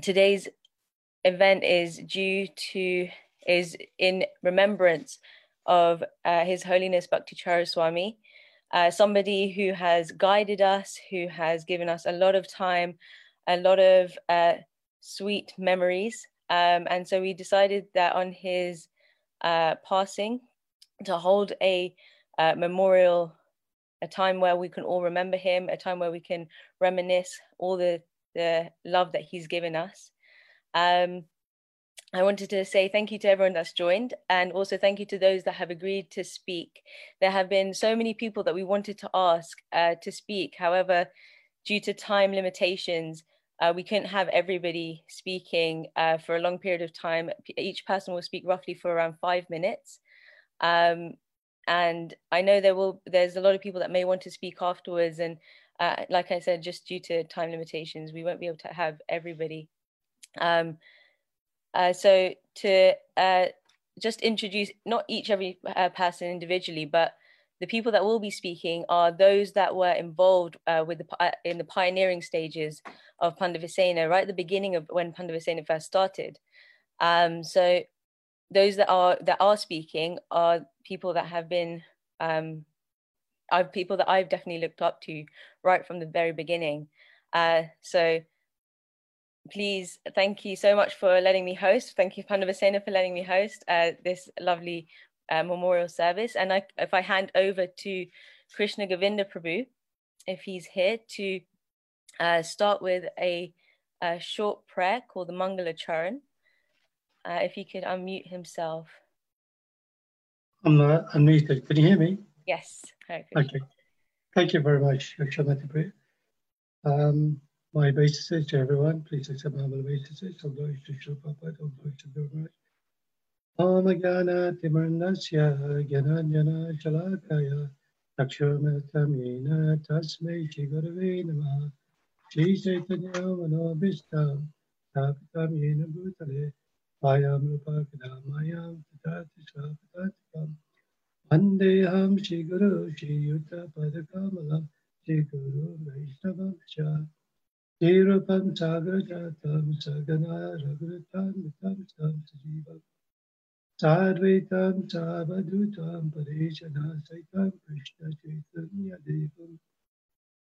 today's event is due to is in remembrance of uh, His Holiness Bhakti Swami, uh, somebody who has guided us, who has given us a lot of time, a lot of uh, sweet memories. Um, and so we decided that on his uh, passing, to hold a uh, memorial, a time where we can all remember him, a time where we can reminisce all the, the love that he's given us. Um, I wanted to say thank you to everyone that's joined and also thank you to those that have agreed to speak. There have been so many people that we wanted to ask uh, to speak. However, due to time limitations, uh, we couldn't have everybody speaking uh, for a long period of time. Each person will speak roughly for around five minutes. Um, and I know there will there's a lot of people that may want to speak afterwards. And uh, like I said, just due to time limitations, we won't be able to have everybody. Um, uh, so to uh, just introduce not each every uh, person individually, but the people that will be speaking are those that were involved uh, with the uh, in the pioneering stages of Pandavasena, right at the beginning of when Pandavasena first started. Um, so those that are that are speaking are people that have been um, are people that I've definitely looked up to right from the very beginning. Uh, so please, thank you so much for letting me host. Thank you, Pandavasena, for letting me host uh, this lovely uh, memorial service. And I, if I hand over to Krishna Govinda Prabhu, if he's here, to uh, start with a, a, short prayer called the Mangala Charan. Uh, if he could unmute himself. I'm uh, unmuted. Can you hear me? Yes. Okay. Thank you very much, Yashomati Um, my obeisances to everyone. Please accept my obeisances. All glory to Prabhupada, all glory to Guru Maharaj. Om Jnana Timarnasya Jnana Shalakaya Takshuramatam Yena Tasmai Shri Gurave Namaha Shri Chaitanya Manobishtam Tapitam Yena Bhutale Payam Rupa Kadamayam Tatati Svapatatikam Vandeham Shri Guru Shri Yuta Padakamalam Shri Guru Vaishnavam Shah Nirupam Sagrajatam Sagana Raghutam Vitam Sam Sajivam Sadvaitam Savadutam Parishana Saitam Krishna Chaitanya Devam.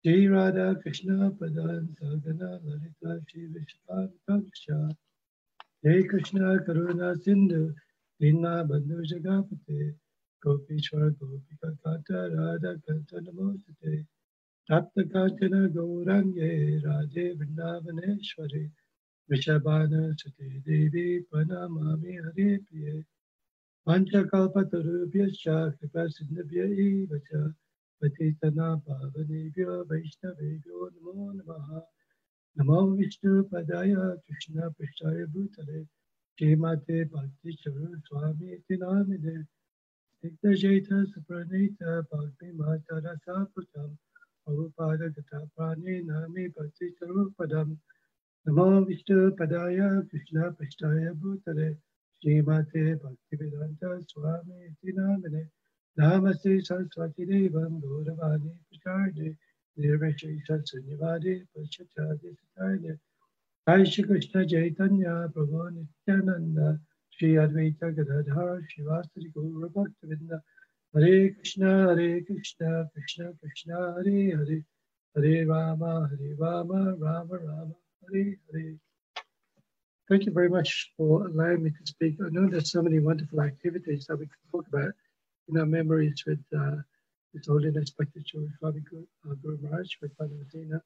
Shri Radha Krishna Sagana Lalita Shri Vishwantam Shah Jai Krishna Karuna Sindhu Dina Bandhu Jagapate Gopi Gopishwar Gopika Kata Radha Kata Namostate Tapta Katina Gaurange Raje Vrindavaneshwari Vishabhana Sati Devi Pranamami Hare Priye. Panchakalpatarubhyascha Kripasiddhabhya Ivacha Patitana Pavanebhyo Vaishnavebhyo Namo Namaha. Namo Vishnu Padaya Krishna Prashtaya Bhutale. Shrimate Bhakti Charu Swami Tinamine. Ektajeta Supranita Bhakti Matara Saputam Prabhupada Gata Prani Nami Bhakti Sarupadam Namo Vishnu Padaya Krishna Pashtaya Bhutale Srimate Bhaktivedanta Swami Tinamine Namaste Saraswati Devam Gauravani Pracharne Nirvashesha Sunyavadi Pashachadi Sitane Jai Shri Krishna Chaitanya Prabhu Nityananda Shri Advaita Gadadhar Shivasari Gaura Bhaktivinda Hare Krishna, Hare Krishna, Krishna Krishna, Hare Hare, Hare Rama, Hare Rama, Rama Rama, Hare Hare. Thank you very much for allowing me to speak. I know there's so many wonderful activities that we can talk about in our memories with uh, His Holiness Bhakti Swami Guru, uh, Guru Maharaj with Pandavasena.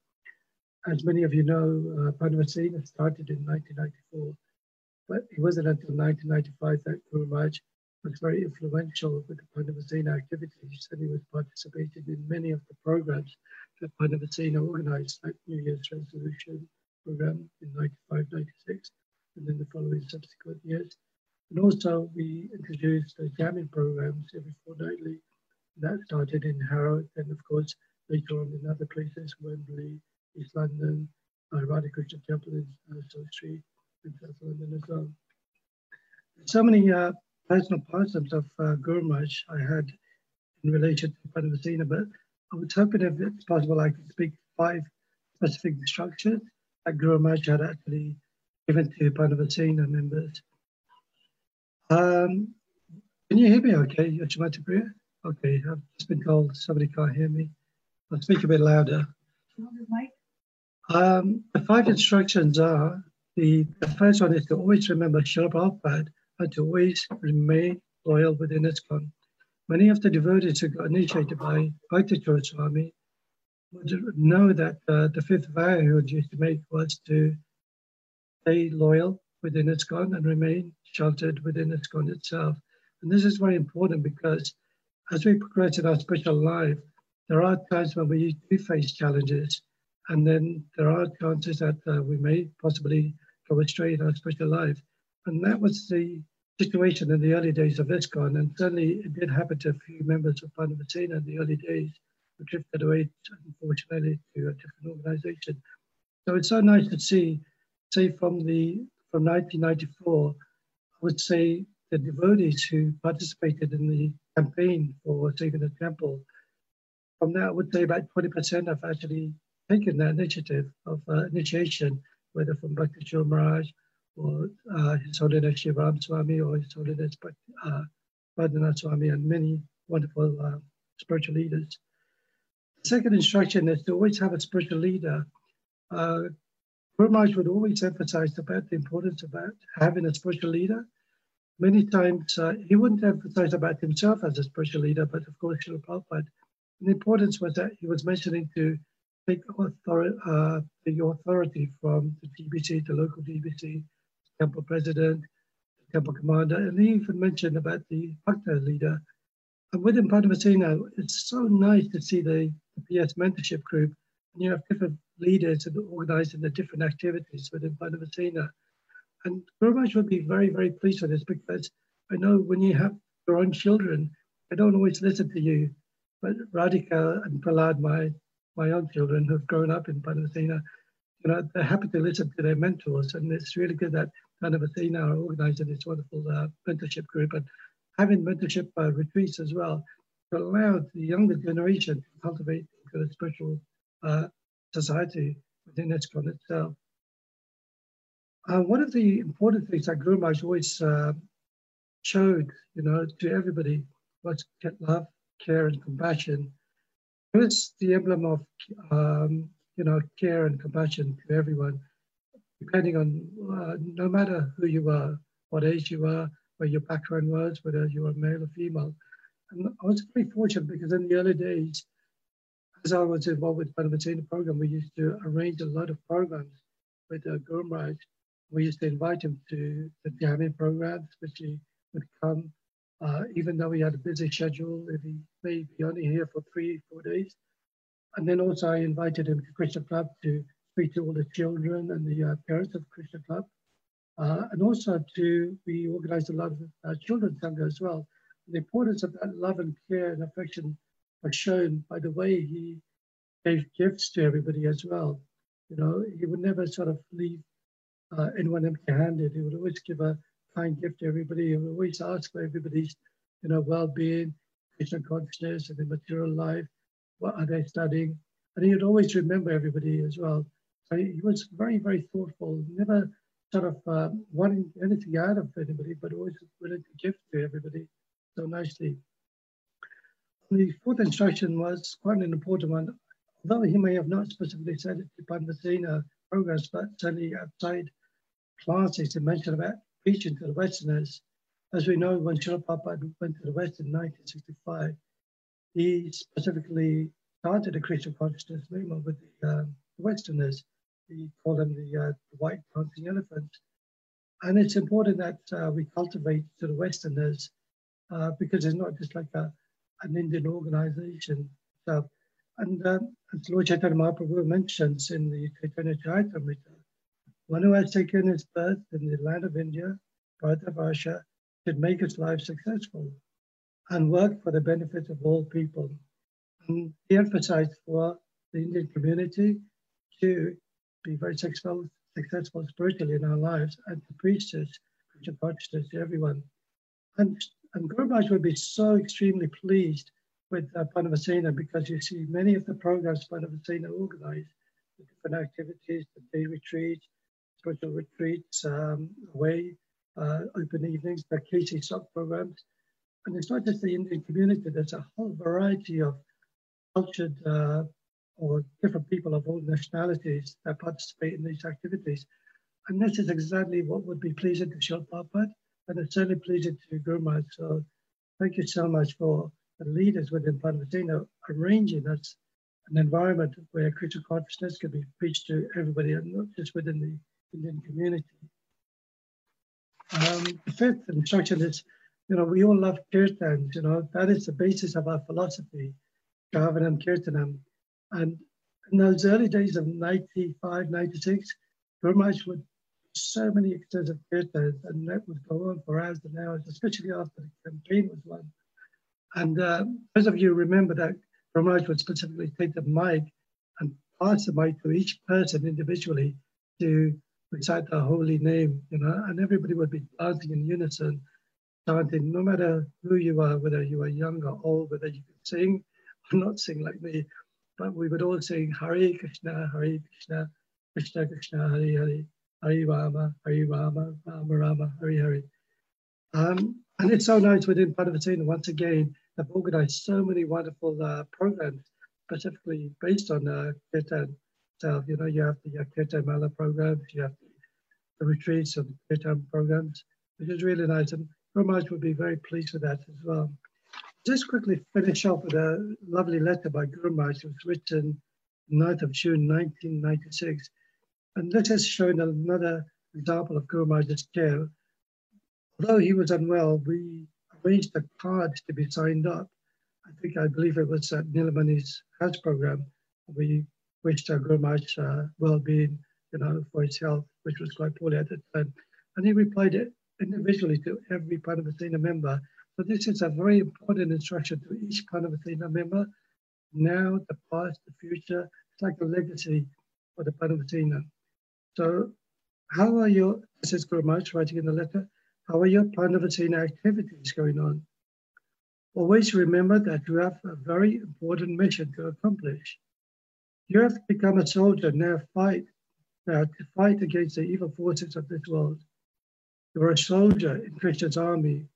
As many of you know, uh, Pandavasena started in 1994, but it wasn't until 1995 that Guru Maharaj was very influential with the Pandavasena activities and he was participating in many of the programs that Pandavasena organized, like New Year's resolution program in 95, 96, and then the following subsequent years. And also we introduced the jamming programs every fortnightly. That started in Harrow, and of course later on in other places, Wembley, East London, uh, Radhakrishna Temple in uh, South Street, in South London. So many uh, personal positives of uh, Gurmaj I had in relation to Pandavasena, but I was hoping if it's possible I could speak five specific structures that Guru Maharaj had actually given to Pandavasena members. Um, can you hear me okay, Yashomati Priya? Okay, I've just been told somebody can't hear me. I'll speak a bit louder. Um, the five instructions are the, the, first one is to always remember Srila Prabhupada and to always remain loyal within ISKCON. Many of the devotees who got initiated by Bhakti Swami would know that uh, the fifth vow he would used to make was to stay loyal within ISKCON and remain sheltered within ISKCON itself. And this is very important because as we progress in our spiritual life, there are times when we do face challenges, and then there are chances that uh, we may possibly astray in our spiritual life. And that was the situation in the early days of ISKCON, and certainly it did happen to a few members of Pandavasena in the early days who drifted away, unfortunately, to a different organization. So it's so nice to see, say, from the from 1994, I would say the devotees who participated in the campaign for saving the temple, from that, I would say about 20% have actually taken that initiative of uh, initiation, whether from Bhakti Maharaj or uh, His Holiness Shivaram Swami or His Holiness uh, Swami and many wonderful uh, spiritual leaders. The second instruction is to always have a spiritual leader. Uh, Guru Maharaj would always emphasize about the importance about having a spiritual leader many times uh, he wouldn't emphasize about himself as a spiritual leader, but of course, Srila Prabhupada. And the importance was that he was mentioning to take authority, uh, the authority from the GBC, the local GBC, temple president, the temple commander, and he even mentioned about the Bhakta leader. And within Pandavasena, it's so nice to see the, the PS mentorship group. And you have different leaders and organizing the different activities within Pandavasena. And Guru Maharaj would be very, very pleased with this because I know when you have your own children, they don't always listen to you. But Radhika and Prahlad, my my own children who've grown up in Pandavasena, you know, they're happy to listen to their mentors. And it's really good that Pandavasena are organizing this wonderful uh, mentorship group and having mentorship uh, retreats as well to allow the younger generation to cultivate a spiritual uh, society within ISKCON itself. Uh, one of the important things that Guru Maharaj always uh, showed, you know, to everybody was love, care, and compassion. Was the emblem of, um, you know, care and compassion to everyone, depending on uh, no matter who you are, what age you are, where your background was, whether you were male or female. And I was very fortunate because in the early days, as I was involved with the program, we used to arrange a lot of programs with uh, Guru Maharaj we used to invite him to the jamming programs, which he would come, uh, even though he had a busy schedule, if he may be only here for three, four days. And then also I invited him to Krishna Club to speak to all the children and the uh, parents of Krishna Club. Uh, and also to, we organized a lot of uh, children's sangha as well. The importance of that love and care and affection was shown by the way he gave gifts to everybody as well. You know, he would never sort of leave uh, anyone empty-handed. He would always give a kind gift to everybody. He always ask for everybody's, you know, well-being, Krishna consciousness, and the material life. What are they studying? And he would always remember everybody as well. So he was very, very thoughtful. Never sort of uh, wanting anything out of anybody, but always willing to give to everybody so nicely. The fourth instruction was quite an important one. Although he may have not specifically said it to Pandavasena programs, but certainly outside classes to mentioned about preaching to the Westerners. As we know, when Srila Prabhupada went to the West in 1965, he specifically started a Krishna consciousness movement with the, uh, Westerners. He called them the, uh, the white dancing elephants. And it's important that uh, we cultivate to the Westerners uh, because it's not just like a, an Indian organization. So, and um, as Lord Chaitanya Mahaprabhu mentions in the Chaitanya Charitamrita, one who has taken his birth in the land of India, Bharatavarsha, should make his life successful and work for the benefit of all people. And he emphasized for the Indian community to be very successful, successful spiritually in our lives and to preach this Krishna consciousness to everyone. And, and Guru Maharaj would be so extremely pleased with uh, Pandavasena because you see many of the programs Pandavasena organized, the different activities, the day retreats, spiritual retreats um, away, uh, open evenings, the KCSoc programs. And it's not just the Indian community, there's a whole variety of cultured uh, or different people of all nationalities that participate in these activities. And this is exactly what would be pleasing to Shilpa and it's certainly pleasing to Guru Maharaj. So thank you so much for the leaders within Pandavasena arranging us an environment where Krishna consciousness can be preached to everybody and not just within the Indian community. Um, the fifth instruction is, you know, we all love kirtans, you know, that is the basis of our philosophy, Gavanam Kirtanam. And in those early days of 95, 96, Guru Maharaj would so many extensive kirtans and that would go on for hours and hours, especially after the campaign was won. And uh, those of you remember that Brahmaj would specifically take the mic and pass the mic to each person individually to recite the holy name, you know, and everybody would be dancing in unison, chanting, no matter who you are, whether you are young or old, whether you can sing or not sing like me, but we would all sing Hare Krishna, Hare Krishna, Krishna Krishna, Hare Hare, Hare Rama, Hare Rama, Rama Rama, Hare Hare. Um, and it's so nice within Pandavasena, once again, have organized so many wonderful uh, programs, specifically based on uh, Kirtan itself. You know, you have the uh, Kirtan Mala programs, you have the retreats and daytime programs, which is really nice. And Ramaj would be very pleased with that as well. Just quickly finish off with a lovely letter by Guru. It was written 9th of June 1996. And this has shown another example of Guru care. Although he was unwell, we arranged the cards to be signed up. I think, I believe it was at Nilamani's house program. We wished our uh, well-being, you know, for his health, which was quite poorly at the time. And he replied it individually to every Pandavasena member. So this is a very important instruction to each Pandavasena member. Now, the past, the future, it's like a legacy for the Pandavasena. So how are your, this is writing in the letter, how are your Pandavasena activities going on? Always remember that you have a very important mission to accomplish. You have become a soldier, now fight, now to fight against the evil forces of this world. You are a soldier in Krishna's army.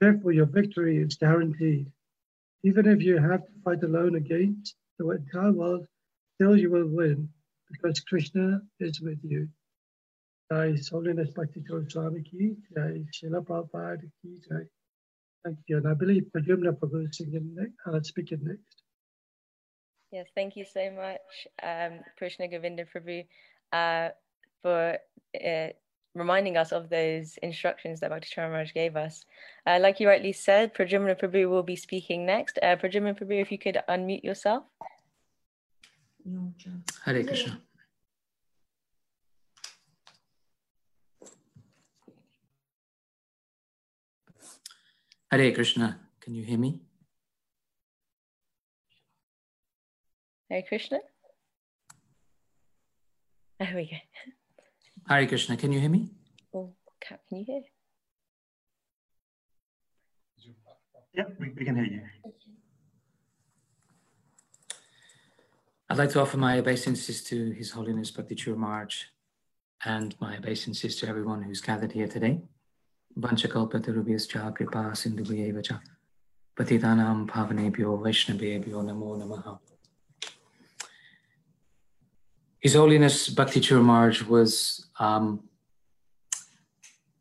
Therefore, your victory is guaranteed. Even if you have to fight alone against the entire world, still you will win because Krishna is with you. Holiness Swami Ki Srila Prabhupada Ki. Thank you. And I believe Pradyumna Prabhu is singing next, uh, speaking next. Yes, thank you so much, um, Krishna Govinda Prabhu, uh, for uh, reminding us of those instructions that Bhakti Maharaj gave us. Uh, like you rightly said, Pradyumna Prabhu will be speaking next. Uh, Pradyumna Prabhu, if you could unmute yourself. Hare Krishna. Hare Krishna. Can you hear me? Hare Krishna. There we go. Hare Krishna. Can you hear me? Oh, can you hear? Yeah, we, we can hear you. I'd like to offer my obeisances to His Holiness Bhakti Maharaj and my obeisances to everyone who's gathered here today. Vanchakalpatarubhyascha kripa sindhubhyeva cha patitanam pavanebhyo vaishnavebhyo namo namaha. His Holiness Bhakti Maharaj was um,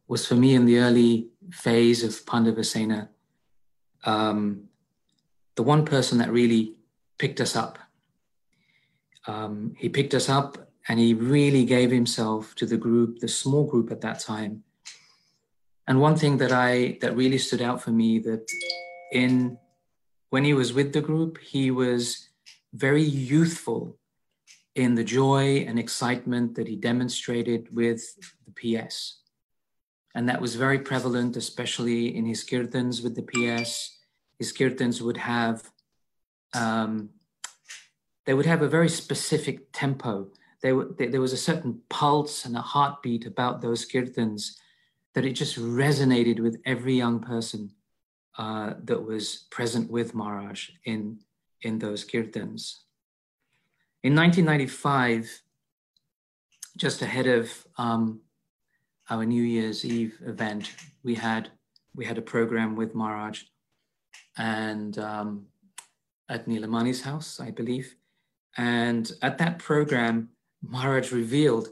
was for me in the early phase of Pandavasena um, the one person that really picked us up. Um, he picked us up and he really gave himself to the group, the small group at that time, and one thing that I that really stood out for me that in when he was with the group, he was very youthful in the joy and excitement that he demonstrated with the PS. And that was very prevalent, especially in his kirtans with the PS. His kirtans would have, um, they would have a very specific tempo. They, they, there was a certain pulse and a heartbeat about those kirtans that it just resonated with every young person uh, that was present with Maharaj in, in those kirtans. In 1995, just ahead of um, our New Year's Eve event, we had we had a program with Maharaj and um, at Nilamani's house, I believe. And at that program, Maharaj revealed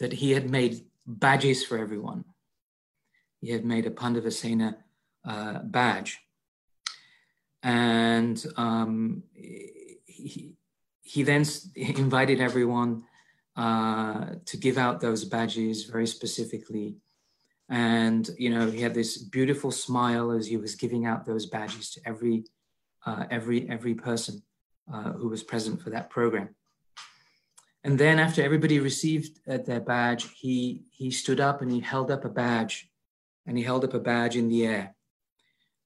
that he had made badges for everyone. He had made a Pandavasena uh, badge. And um, he, he then invited everyone uh, to give out those badges very specifically. And, you know, he had this beautiful smile as he was giving out those badges to every, uh, every, every person uh, who was present for that program. And then after everybody received uh, their badge, he, he stood up and he held up a badge and he held up a badge in the air.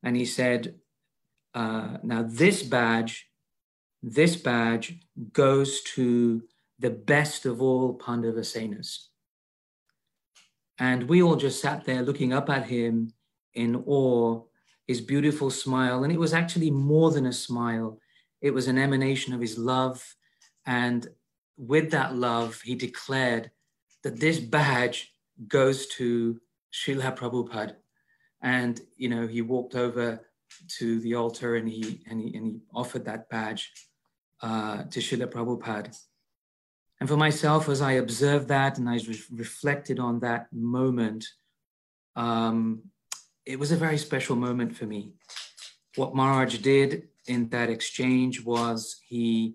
And he said, uh, now this badge, this badge goes to the best of all Pandavasenas. And we all just sat there looking up at him in awe, his beautiful smile. And it was actually more than a smile, it was an emanation of his love. And with that love, he declared that this badge goes to Srila Prabhupada. And, you know, he walked over to the altar and he, and he, and he offered that badge uh, to Srila Prabhupada. And for myself, as I observed that and I re- reflected on that moment, um, it was a very special moment for me. What Maharaj did in that exchange was he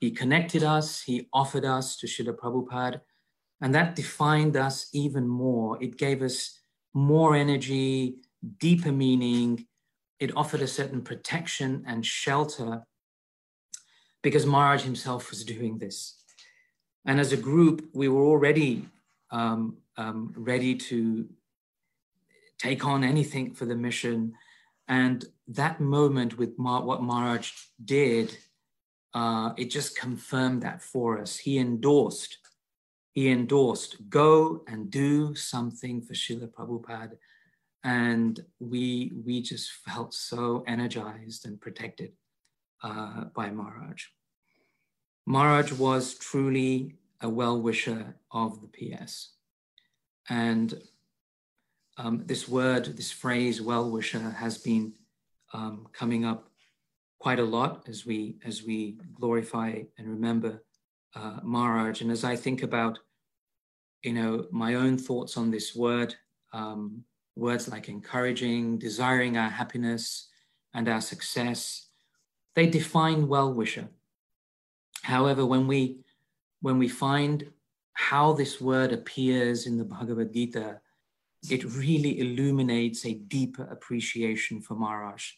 he connected us, he offered us to Srila Prabhupada, and that defined us even more. It gave us more energy, deeper meaning. It offered a certain protection and shelter because Maharaj himself was doing this. And as a group, we were already um, um, ready to take on anything for the mission. And that moment with what Maharaj did, uh, it just confirmed that for us. He endorsed, he endorsed, go and do something for Srila Prabhupada. And we, we just felt so energized and protected uh, by Maharaj. Maharaj was truly a well wisher of the PS. And um, this word, this phrase, well wisher, has been um, coming up quite a lot as we as we glorify and remember uh, Maharaj. And as I think about, you know, my own thoughts on this word, um, words like encouraging, desiring our happiness and our success, they define well wisher. However, when we when we find how this word appears in the Bhagavad Gita, it really illuminates a deeper appreciation for Maharaj.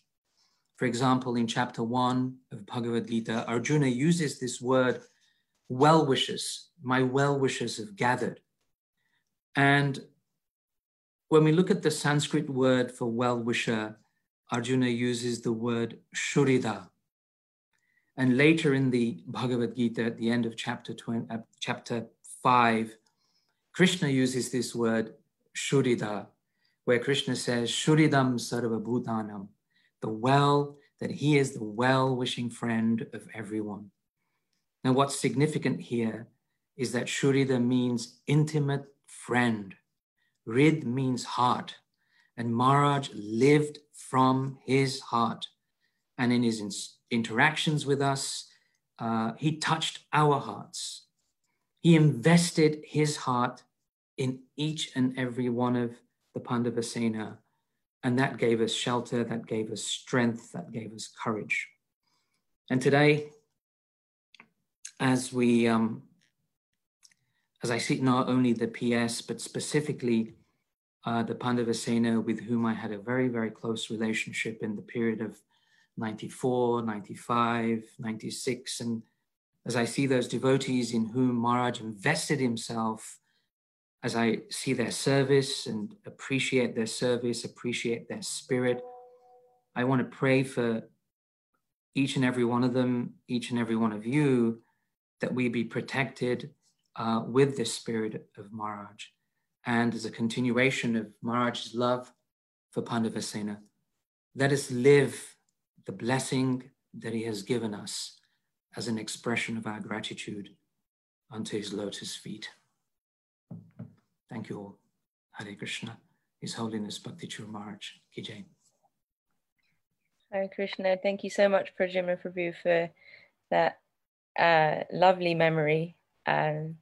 For example, in chapter one of Bhagavad Gita, Arjuna uses this word well wishes. My well wishes have gathered. And when we look at the Sanskrit word for well wisher, Arjuna uses the word shurida. And later in the Bhagavad Gita, at the end of chapter, 20, uh, chapter 5, Krishna uses this word shurida, where Krishna says, Shuridam sarva bhutanam, the well, that he is the well wishing friend of everyone. Now, what's significant here is that Shurida means intimate friend. Rid means heart. And Maharaj lived from his heart. And in his interactions with us. Uh, he touched our hearts. He invested his heart in each and every one of the Pandavasena. And that gave us shelter, that gave us strength, that gave us courage. And today, as we, um, as I see not only the PS, but specifically uh, the Pandavasena with whom I had a very, very close relationship in the period of 94, 95, 96. And as I see those devotees in whom Maharaj invested himself, as I see their service and appreciate their service, appreciate their spirit, I want to pray for each and every one of them, each and every one of you, that we be protected uh, with the spirit of Maharaj. And as a continuation of Maharaj's love for Pandavasena, let us live the blessing that He has given us as an expression of our gratitude unto His lotus feet. Thank you all. Hare Krishna. His Holiness Bhakti Charu Maharaj. Ki Jai. Hare Krishna. Thank you so much, Pradyumna Prabhu, for that uh, lovely memory. Um,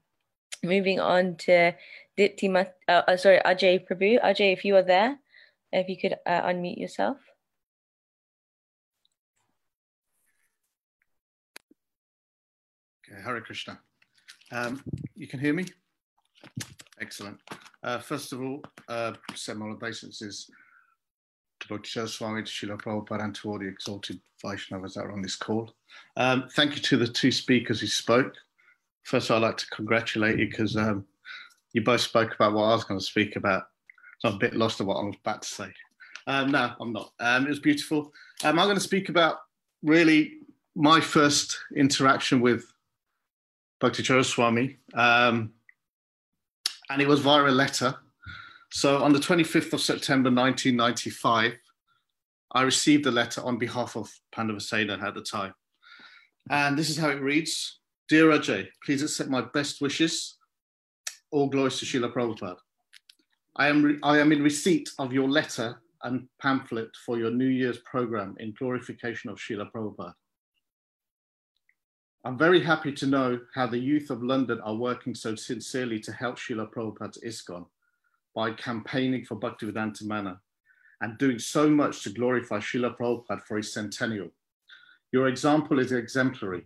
moving on to Dipti, uh, uh, sorry, Ajay Prabhu. Ajay, if you are there, if you could uh, unmute yourself. Okay, Hare Krishna. Um, you can hear me? Excellent. Uh, first of all, uh, send my obeisances to Bhakti Swami, to Srila Prabhupada, and to all the exalted Vaishnavas that are on this call. Um, thank you to the two speakers who spoke. First, I'd like to congratulate you because um, you both spoke about what I was going to speak about. So I'm a bit lost of what I was about to say. Um, no, I'm not. Um, it was beautiful. Um, I'm going to speak about really my first interaction with Bhakti Swami. Um, and it was via a letter. So on the 25th of September 1995, I received a letter on behalf of Pandavasena at the time. And this is how it reads Dear Ajay, please accept my best wishes. All glories to Srila Prabhupada. I am, re- I am in receipt of your letter and pamphlet for your New Year's program in glorification of Srila Prabhupada. I'm very happy to know how the youth of London are working so sincerely to help Srila Prabhupada's ISKCON by campaigning for Bhaktivedanta Manor and doing so much to glorify Srila Prabhupada for his centennial. Your example is exemplary.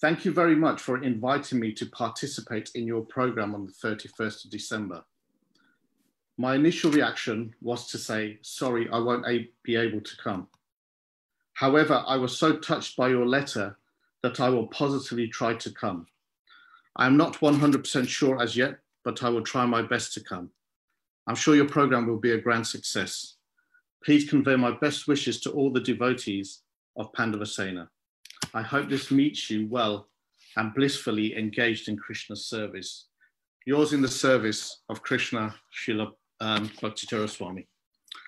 Thank you very much for inviting me to participate in your program on the 31st of December. My initial reaction was to say, sorry, I won't be able to come. However, I was so touched by your letter that I will positively try to come. I am not 100% sure as yet, but I will try my best to come. I'm sure your program will be a grand success. Please convey my best wishes to all the devotees of Pandavasena. I hope this meets you well and blissfully engaged in Krishna's service. Yours in the service of Krishna, Srila um, Bhakti Swami.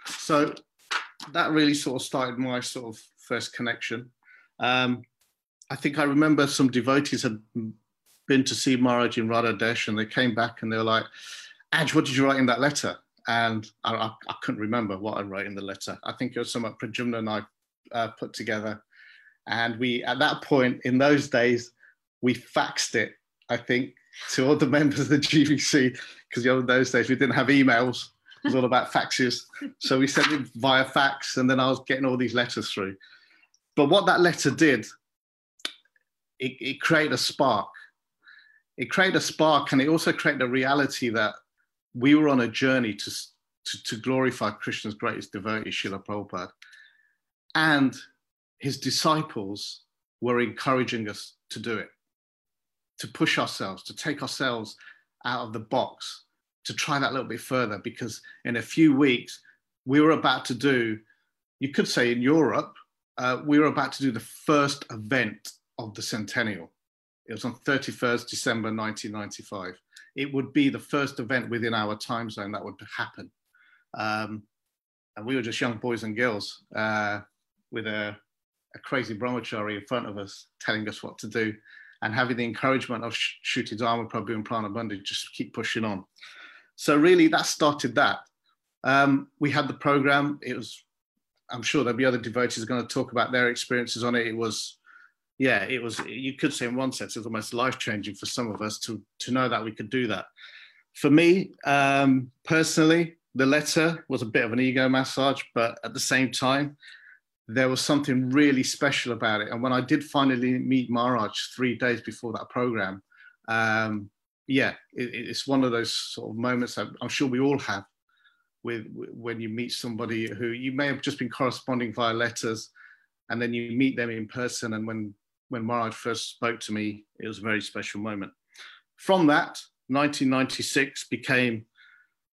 So that really sort of started my sort of first connection. Um, I think I remember some devotees had been to see Maharaj in Radhadesh and they came back and they were like, Aj, what did you write in that letter? And I, I, I couldn't remember what I wrote in the letter. I think it was something Pradyumna and I uh, put together. And we, at that point in those days, we faxed it, I think, to all the members of the GBC, because in those days we didn't have emails. It was all about faxes. So we sent it via fax, and then I was getting all these letters through. But what that letter did, it, it created a spark. It created a spark, and it also created a reality that we were on a journey to, to, to glorify Krishna's greatest devotee, Srila Prabhupada. And his disciples were encouraging us to do it, to push ourselves, to take ourselves out of the box, to try that little bit further, because in a few weeks, we were about to do, you could say in Europe, uh, we were about to do the first event of the centennial. It was on 31st December 1995. It would be the first event within our time zone that would happen. Um, and we were just young boys and girls uh, with a, a, crazy brahmachari in front of us telling us what to do and having the encouragement of Shruti Dharma Prabhu and Pranabandhu just keep pushing on. So really that started that. Um, we had the program. It was, I'm sure there'll be other devotees going to talk about their experiences on it. It was yeah, it was. You could say in one sense, it was almost life changing for some of us to to know that we could do that. For me um, personally, the letter was a bit of an ego massage, but at the same time, there was something really special about it. And when I did finally meet Maharaj three days before that program, um, yeah, it, it's one of those sort of moments that I'm sure we all have with when you meet somebody who you may have just been corresponding via letters and then you meet them in person and when when Maharaj first spoke to me, it was a very special moment. From that, 1996 became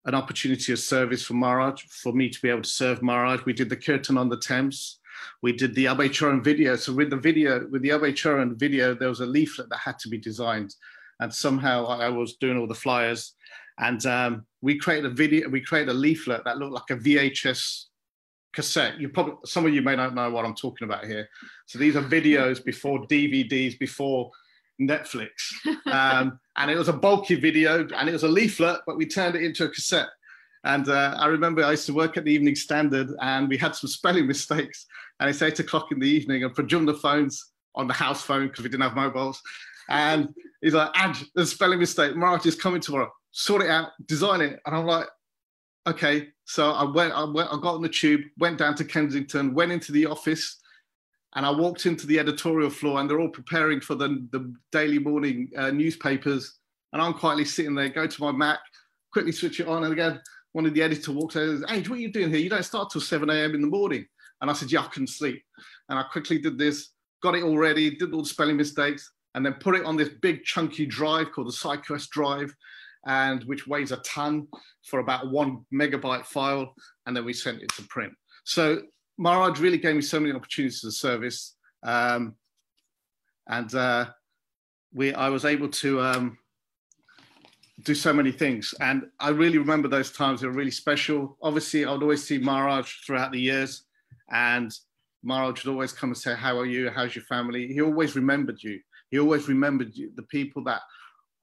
an opportunity of service for Maharaj, for me to be able to serve Maharaj. We did the Kirtan on the Thames. We did the Abhay Charan video. So with the video, with the Abhay Charan video, there was a leaflet that had to be designed. And somehow I was doing all the flyers. And um, we created a video, we created a leaflet that looked like a VHS cassette. You probably some of you may not know what I'm talking about here. So these are videos before DVDs, before Netflix, um, and it was a bulky video, and it was a leaflet, but we turned it into a cassette. And uh, I remember I used to work at the Evening Standard, and we had some spelling mistakes. And it's eight o'clock in the evening, and Prajum the phones on the house phone because we didn't have mobiles. And he's like, Aj, there's a spelling mistake. Maraj is coming tomorrow. Sort it out, design it. And I'm like, okay. So I went, I went, I got on the tube, went down to Kensington, went into the office, and I walked into the editorial floor, and they're all preparing for the, the daily morning uh, newspapers. And I'm quietly sitting there, go to my Mac, quickly switch it on, and again, one of the editor walks and says, Hey, what are you doing here? You don't start till 7 a.m. in the morning. And I said, Yeah, I couldn't sleep. And I quickly did this, got it all ready, did all the spelling mistakes, and then put it on this big chunky drive called the SyQuest drive, and which weighs a ton for about one megabyte file. And then we sent it to print. So Maharaj really gave me so many opportunities of service. Um, and uh, we, I was able to um, do so many things. And I really remember those times. They were really special. Obviously, I would always see Maharaj throughout the years. And Maharaj would always come and say, How are you? How's your family? He always remembered you. He always remembered you, the people that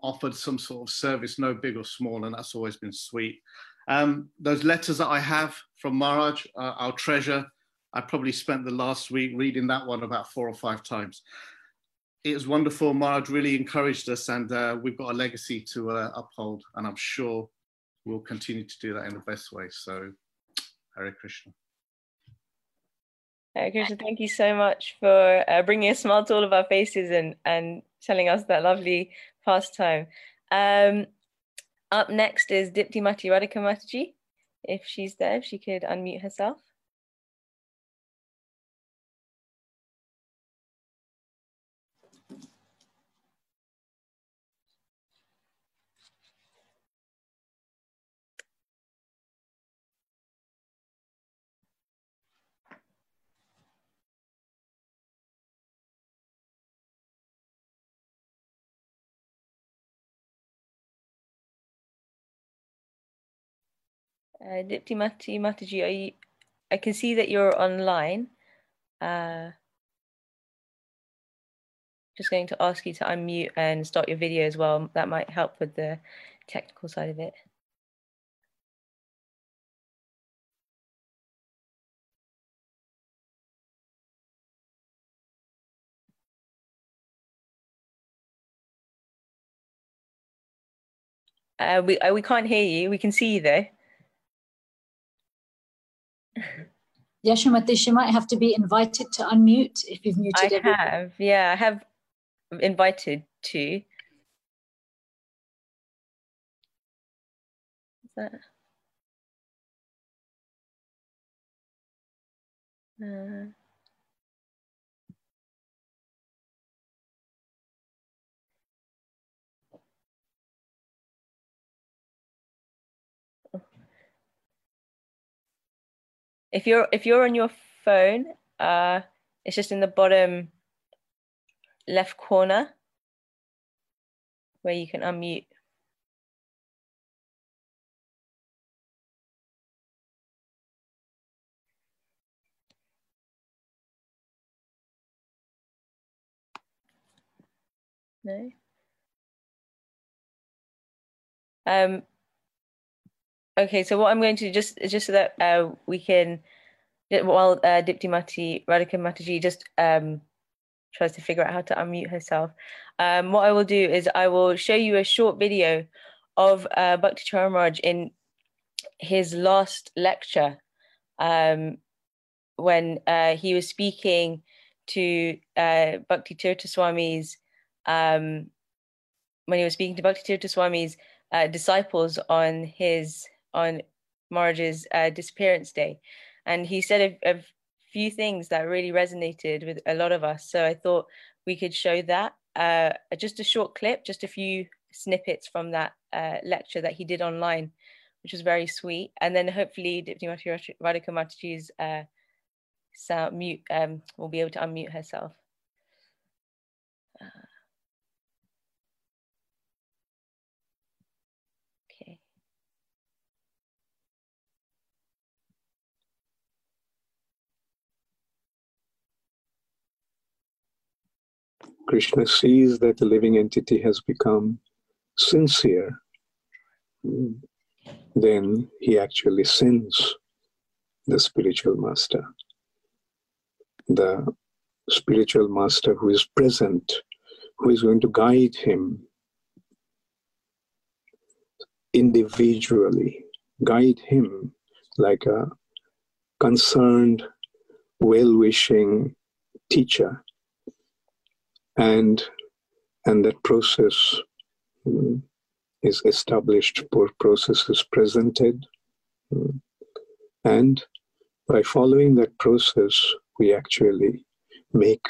offered some sort of service, no big or small. And that's always been sweet. Um, those letters that I have from Maharaj, uh, I'll treasure. I probably spent the last week reading that one about four or five times it was wonderful. Maharaj really encouraged us, and uh, we've got a legacy to uh, uphold, and I'm sure we'll continue to do that in the best way. So, Hare Krishna. Hare Krishna, thank you so much for uh, bringing a smile to all of our faces and, and telling us that lovely pastime. Um, up next is Dipti Mati Radhika Mataji. If she's there, if she could unmute herself. Uh, Dipti Mataji, are you, I can see that you're online. Uh, just going to ask you to unmute and start your video as well. That might help with the technical side of it. Uh, we uh, we can't hear you. We can see you though. Yashomati, you might have to be invited to unmute if you've muted I everybody. have, yeah, I have invited to. Is that... Uh... if you're if you're on your phone, uh, it's just in the bottom left corner where you can unmute. No. Um, Okay, so what I'm going to do just just so that uh, we can, while uh, Dipti Mati Radhika Mataji just um, tries to figure out how to unmute herself, um, what I will do is I will show you a short video of uh, Bhakti Charamraj in his last lecture um, when uh, he was speaking to uh, Bhakti Tirtha Swami's um, when he was speaking to Bhakti Tirtha Swami's uh, disciples on his on Maharaj's uh, disappearance day. And he said a, a, few things that really resonated with a lot of us. So I thought we could show that. Uh, just a short clip, just a few snippets from that uh, lecture that he did online, which was very sweet. And then hopefully Dipti Radhika uh, sound mute um, will be able to unmute herself. Uh, Krishna sees that the living entity has become sincere, then he actually sends the spiritual master. The spiritual master who is present, who is going to guide him individually, guide him like a concerned, well wishing teacher. And, and that process um, is established, poor process is presented. Um, and by following that process, we actually make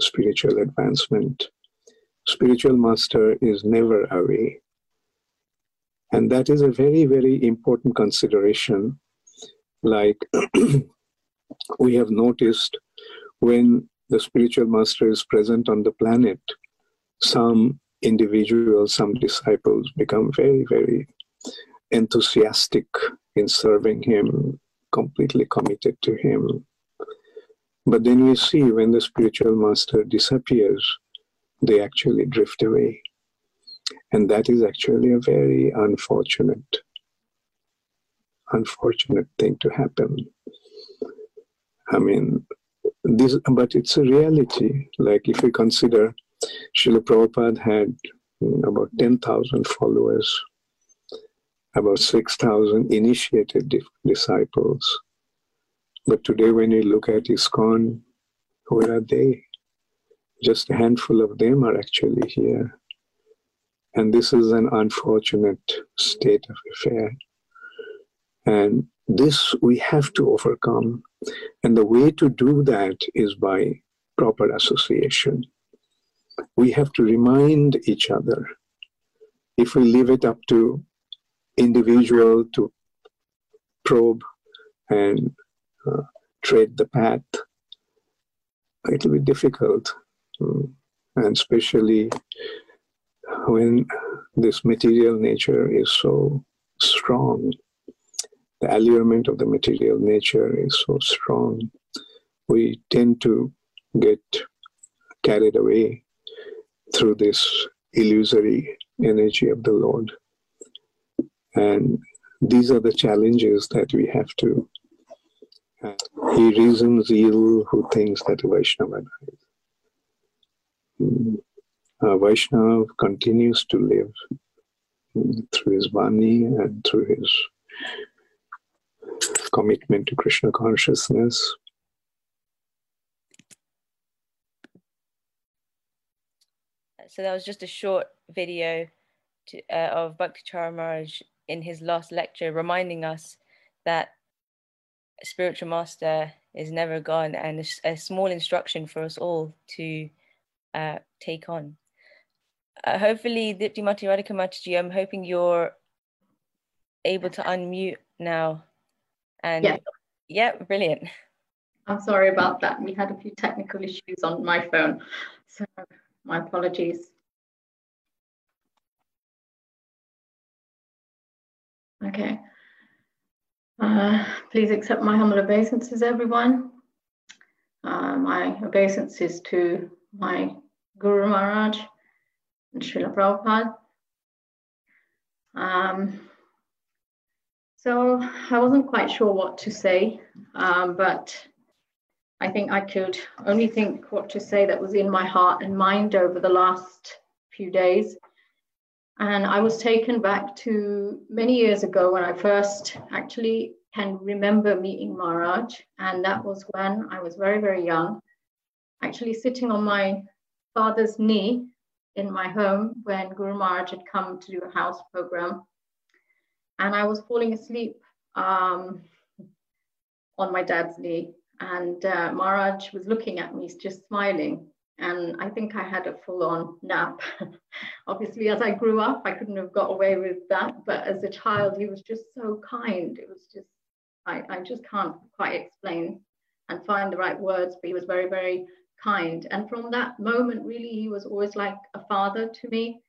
spiritual advancement. Spiritual master is never away. And that is a very, very important consideration. Like we have noticed when the spiritual master is present on the planet, some individuals, some disciples become very, very enthusiastic in serving him, completely committed to him. But then we see when the spiritual master disappears, they actually drift away. And that is actually a very unfortunate, unfortunate thing to happen. I mean, this, but it's a reality. Like if we consider Srila Prabhupada had about 10,000 followers, about 6,000 initiated disciples. But today, when you look at ISKCON, where are they? Just a handful of them are actually here. And this is an unfortunate state of affair. And this we have to overcome. And the way to do that is by proper association. We have to remind each other. If we leave it up to individual to probe and uh, tread the path, it'll be difficult. Mm. And especially when this material nature is so strong, the allurement of the material nature is so strong, we tend to get carried away through this illusory energy of the Lord. And these are the challenges that we have to. Uh, he reasons ill who thinks that Vaishnava dies. Mm. Uh, Vaishnava continues to live mm, through his Vani and through his commitment to Krishna consciousness. So that was just a short video to, uh, of Bhakti Maharaj in his last lecture, reminding us that spiritual master is never gone, and a, a small instruction for us all to uh, take on. Uh, hopefully, Diptimati Radhika Mataji, I'm hoping you're able to unmute now. And yeah. yeah, brilliant. I'm sorry about that. We had a few technical issues on my phone. So my apologies. Okay. Uh, please accept my humble obeisances, everyone. Uh, my obeisances to my Guru Maharaj and Srila Prabhupada. Um, so I wasn't quite sure what to say, um, but I think I could only think what to say that was in my heart and mind over the last few days. And I was taken back to many years ago when I first actually can remember meeting Maharaj. And that was when I was very, very young, actually sitting on my father's knee in my home when Guru Maharaj had come to do a house program. And I was falling asleep um, on my dad's knee. And uh, Maharaj was looking at me, just smiling and I think I had a full on nap. Obviously, as I grew up, I couldn't have got away with that. But as a child, he was just so kind. It was just, I, I just can't quite explain and find the right words, but he was very, very kind. And from that moment, really, he was always like a father to me.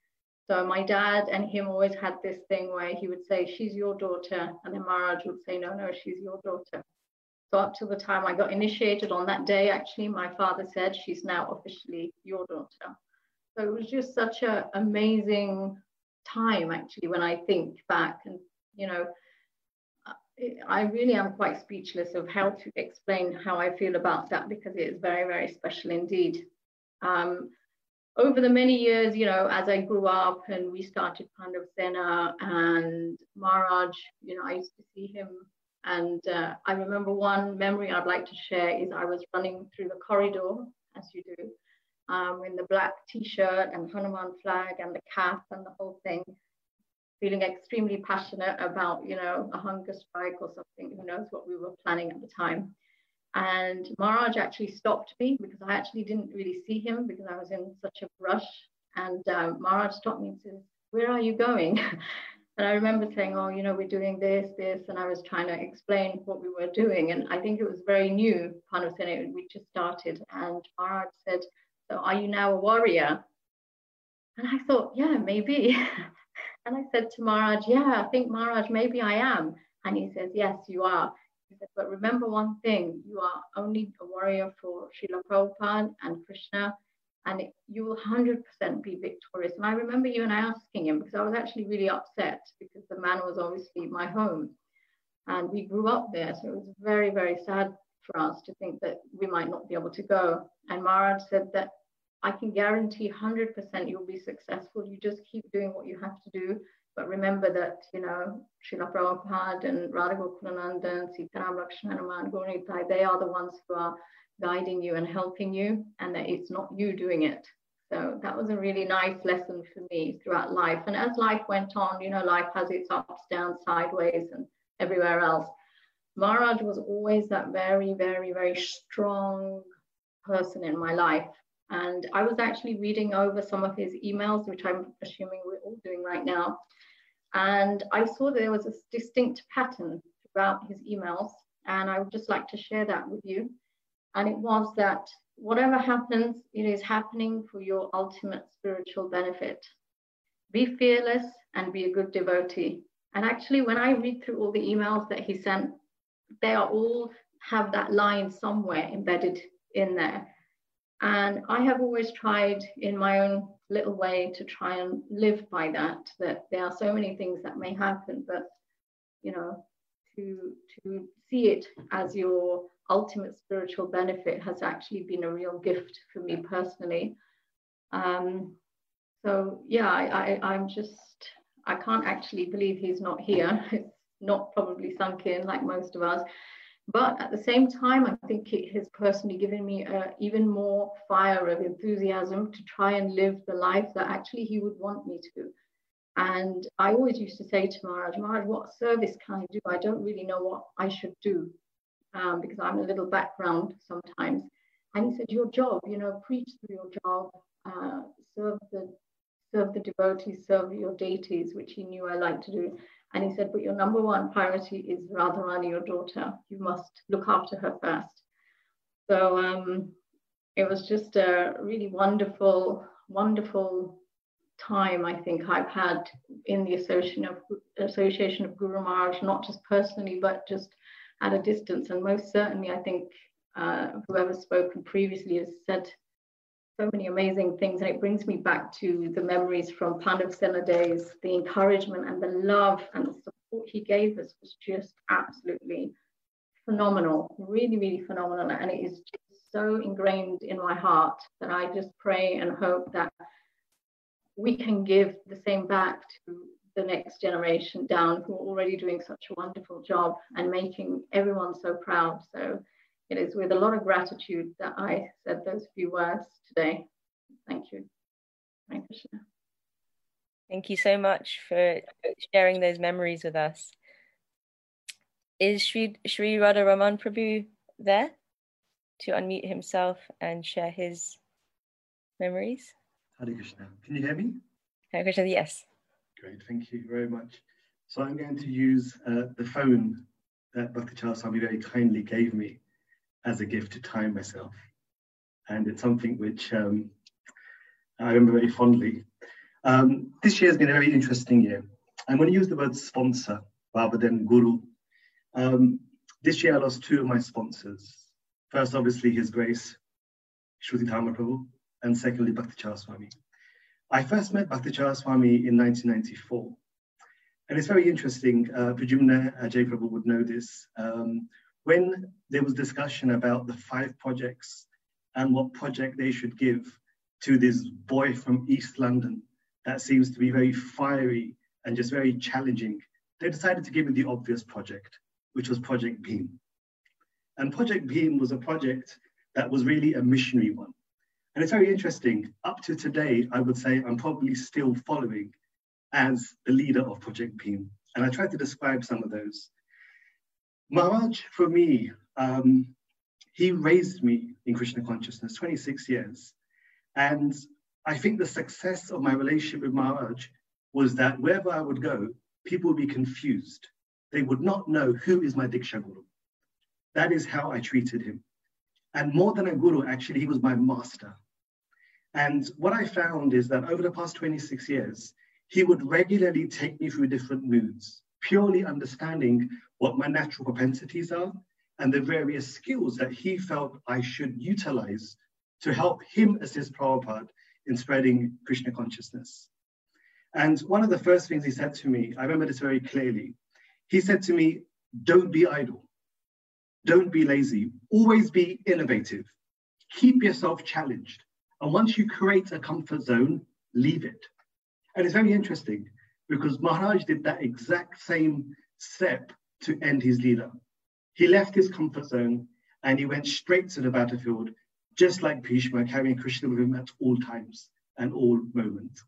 So my dad and him always had this thing where he would say, She's your daughter. And then Maharaj would say, No, no, she's your daughter. So up to the time I got initiated on that day, actually, my father said, she's now officially your daughter. So it was just such an amazing time actually when I think back and you know I really am quite speechless of how to explain how I feel about that because it is very, very special indeed. Um, over the many years, you know, as I grew up and we started Pandav Sena and Maharaj, you know, I used to see him. And uh, I remember one memory I'd like to share is I was running through the corridor, as you do, um, in the black t-shirt and Hanuman flag and the cap and the whole thing feeling extremely passionate about, you know, a hunger strike or something. Who knows what we were planning at the time. And Maharaj actually stopped me because I actually didn't really see him because I was in such a rush. And uh, Maharaj stopped me and says, Where are you going? and I remember saying, Oh, you know, we're doing this, this. And I was trying to explain what we were doing. And I think it was very new, Pandav Sena, we just started. And Maharaj said, So are you now a warrior? And I thought, Yeah, maybe. And I said to Maharaj, Yeah, I think Maharaj, maybe I am. And he says, Yes, you are. Said, But remember one thing you are only a warrior for Srila Prabhupada and Krishna, and it, you will 100% be victorious. And I remember you and I asking him because I was actually really upset because the man was obviously my home and we grew up there. So it was very, very sad for us to think that we might not be able to go. And Maharaj said that I can guarantee 100% you'll be successful. You just keep doing what you have to do. But remember that, you know, Srila Prabhupada and Radha Gokulananda, Sitaram Lakshman Hanuman, Gauranitai, they are the ones who are guiding you and helping you, and that it's not you doing it. So that was a really nice lesson for me throughout life. And as life went on, you know, life has its ups, downs, sideways, and everywhere else. Maharaj was always that very, very, very strong person in my life and I was actually reading over some of his emails, which I'm assuming we're all doing right now. And I saw there was a distinct pattern throughout his emails. And I would just like to share that with you. And it was that whatever happens, it is happening for your ultimate spiritual benefit. Be fearless and be a good devotee. And actually, when I read through all the emails that he sent, they are all have that line somewhere embedded in there. And I have always tried in my own little way to try and live by that, that there are so many things that may happen, but you know, to to see it as your ultimate spiritual benefit has actually been a real gift for me personally. Um, so yeah, I, I I'm just I can't actually believe he's not here. It's not probably sunk in like most of us. But at the same time, I think it has personally given me uh, even more fire of enthusiasm to try and live the life that actually he would want me to. And I always used to say to Maharaj, Maharaj, what service can I do? I don't really know what I should do um, because I'm a little background sometimes. And he said, Your job, you know, preach through your job, uh, serve the serve the devotees, serve your deities, which he knew I liked to do. And he said, but your number one priority is Radharani, your daughter. You must look after her first. So um, it was just a really wonderful, wonderful time I think I've had in the association of association of Guru Maharaj, not just personally, but just at a distance. And most certainly, I think uh, whoever's spoken previously has said so many amazing things. And it brings me back to the memories from Pandav Sena days. The encouragement and the love and the support he gave us was just absolutely phenomenal, really, really phenomenal. And it is just so ingrained in my heart that I just pray and hope that we can give the same back to the next generation down who are already doing such a wonderful job and making everyone so proud. So it is with a lot of gratitude that I said those few words today. Thank you. Thank you. Thank you so much for sharing those memories with us. Is Sri, Sri Radha Raman Prabhu there to unmute himself and share his memories? Hare Krishna. Can you hear me? Hare Krishna, yes. Great, thank you very much. So I'm going to use uh, the phone that Bhakti Swami very kindly gave me as a gift to time myself. And it's something which um, I remember very fondly. Um, this year has been a very interesting year. I'm going to use the word sponsor rather than guru. Um, this year I lost two of my sponsors. First, obviously, His Grace, Shruti Dharma Prabhu, and secondly, Bhakti Swami. I first met Bhakti Charu Swami in 1994. And it's very interesting, uh, Pradyumna Ajay Prabhu would know this. Um, when there was discussion about the five projects and what project they should give to this boy from East London that seems to be very fiery and just very challenging, they decided to give him the obvious project, which was Project Beam. And Project Beam was a project that was really a missionary one. And it's very interesting. Up to today, I would say I'm probably still following as the leader of Project Beam. And I tried to describe some of those. Maharaj, for me, um, he raised me in Krishna consciousness 26 years. And I think the success of my relationship with Maharaj was that wherever I would go, people would be confused. They would not know who is my Diksha Guru. That is how I treated him. And more than a guru, actually, he was my master. And what I found is that over the past 26 years, he would regularly take me through different moods, purely understanding what my natural propensities are and the various skills that he felt I should utilize to help him assist Prabhupada in spreading Krishna consciousness. And one of the first things he said to me, I remember this very clearly. He said to me, Don't be idle. Don't be lazy. Always be innovative. Keep yourself challenged. And once you create a comfort zone, leave it. And it's very interesting because Maharaj did that exact same step to end his leader. He left his comfort zone and he went straight to the battlefield, just like Bhishma, carrying Krishna with him at all times and all moments.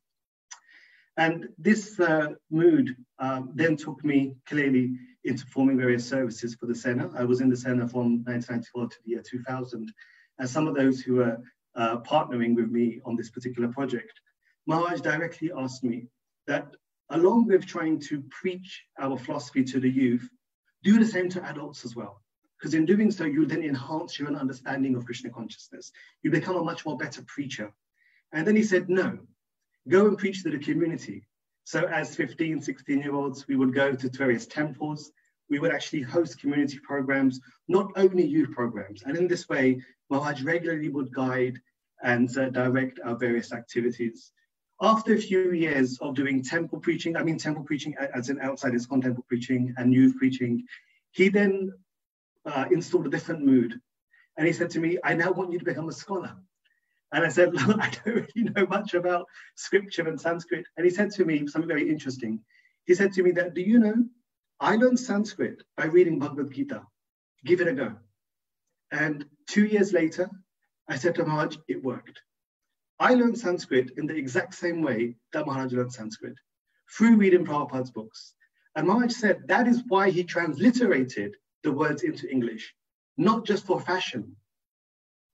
And this uh, mood uh, then took me clearly into forming various services for the Sena. I was in the Sena from 1994 to the year 2000. And some of those who were uh, partnering with me on this particular project, Maharaj directly asked me that along with trying to preach our philosophy to the youth, do the same to adults as well. Because in doing so, you then enhance your own understanding of Krishna consciousness. You become a much more better preacher. And then he said, no, go and preach to the community. So as 15, 16 year olds, we would go to various temples. We would actually host community programs, not only youth programs. And in this way, Maharaj regularly would guide and uh, direct our various activities. After a few years of doing temple preaching, I mean temple preaching as an outside is temple preaching and youth preaching, he then uh, installed a different mood. And he said to me, I now want you to become a scholar. And I said, Look, I don't really know much about scripture and Sanskrit. And he said to me something very interesting. He said to me that, do you know, I learned Sanskrit by reading Bhagavad Gita. Give it a go. And two years later, I said to Maharaj, it worked. I learned Sanskrit in the exact same way that Maharaj learned Sanskrit, through reading Prabhupada's books. And Maharaj said that is why he transliterated the words into English, not just for fashion,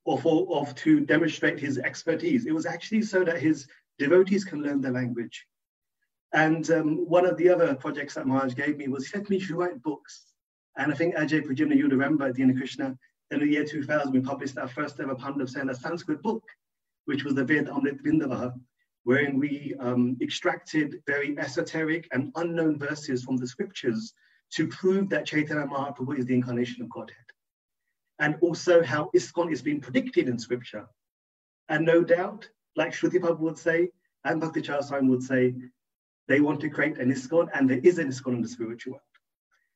or for of to demonstrate his expertise. It was actually so that his devotees can learn the language. And um, one of the other projects that Maharaj gave me was said me write books. And I think Ajay Pradyumna, you'd remember at the end of Krishna, in the year 2000, we published our first ever Pandav Sena Sanskrit book, which was the Ved Amrit wherein we um, extracted very esoteric and unknown verses from the scriptures to prove that Chaitanya Mahaprabhu is the incarnation of Godhead and also how ISKCON is being predicted in scripture. And no doubt, like Shruti Prabhu would say, and Bhakti Swami would say, they want to create an ISKCON, and there is an ISKCON in the spiritual world.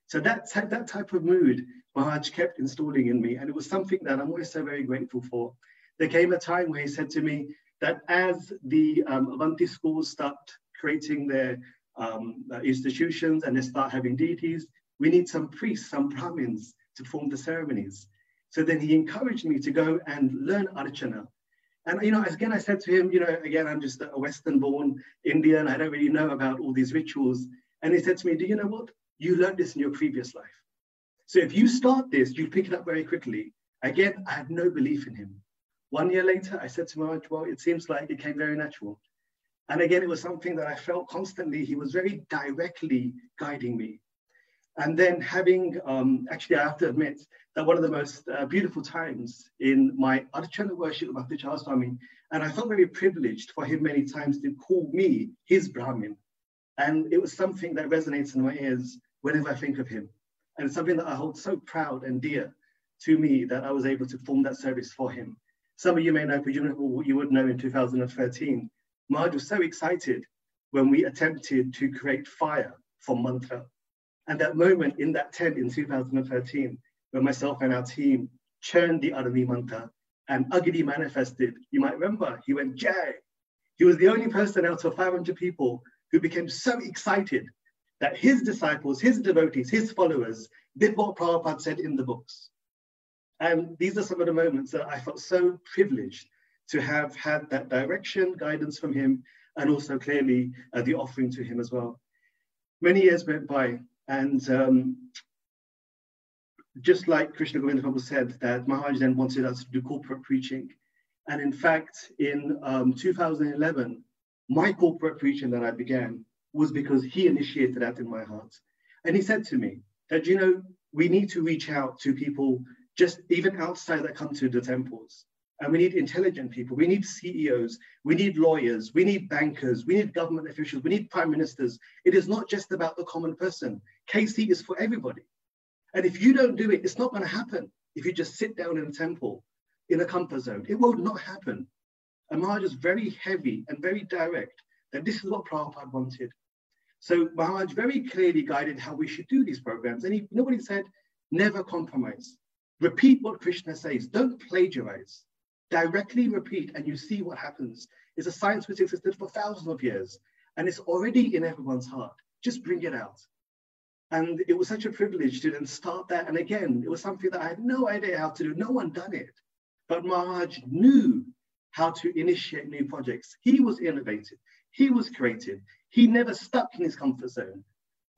So that, that type of mood Maharaj kept installing in me, and it was something that I'm always so very grateful for. There came a time where he said to me that as the um, Avanti schools start creating their um, uh, institutions and they start having deities, we need some priests, some Brahmins to form the ceremonies. So then he encouraged me to go and learn Archana. And, you know, again, I said to him, you know, again, I'm just a Western born Indian. I don't really know about all these rituals. And he said to me, do you know what? You learned this in your previous life. So if you start this, you pick it up very quickly. Again, I had no belief in him. One year later, I said to Maharaj, well, it seems like it came very natural. And again, it was something that I felt constantly. He was very directly guiding me. And then having, um, actually, I have to admit that one of the most uh, beautiful times in my Archana worship of Bhakti Swami, and I felt very privileged for him many times to call me his Brahmin. And it was something that resonates in my ears whenever I think of him. And it's something that I hold so proud and dear to me that I was able to form that service for him. Some of you may know, you would know in 2013, Maharaj was so excited when we attempted to create fire for mantra. And that moment in that tent in 2013, when myself and our team churned the Arani mantra and Agadi manifested, you might remember, he went, Jai. He was the only person out of 500 people who became so excited that his disciples, his devotees, his followers did what Prabhupada said in the books. And these are some of the moments that I felt so privileged to have had that direction, guidance from him, and also clearly uh, the offering to him as well. Many years went by, and um, just like Krishna Govinda Prabhu said, that Maharaj then wanted us to do corporate preaching. And in fact, in um, 2011, my corporate preaching that I began was because he initiated that in my heart. And he said to me that, you know, we need to reach out to people just even outside that come to the temples. And we need intelligent people. We need CEOs. We need lawyers. We need bankers. We need government officials. We need prime ministers. It is not just about the common person. KC is for everybody. And if you don't do it, it's not going to happen. If you just sit down in a temple in a comfort zone, it will not happen. And Maharaj is very heavy and very direct that this is what Prabhupada wanted. So Maharaj very clearly guided how we should do these programs. And he, nobody said, never compromise. Repeat what Krishna says. Don't plagiarize. Directly repeat and you see what happens. It's a science which existed for thousands of years and it's already in everyone's heart. Just bring it out. And it was such a privilege to then start that. And again, it was something that I had no idea how to do. No one done it. But Maharaj knew how to initiate new projects. He was innovative. He was creative. He never stuck in his comfort zone.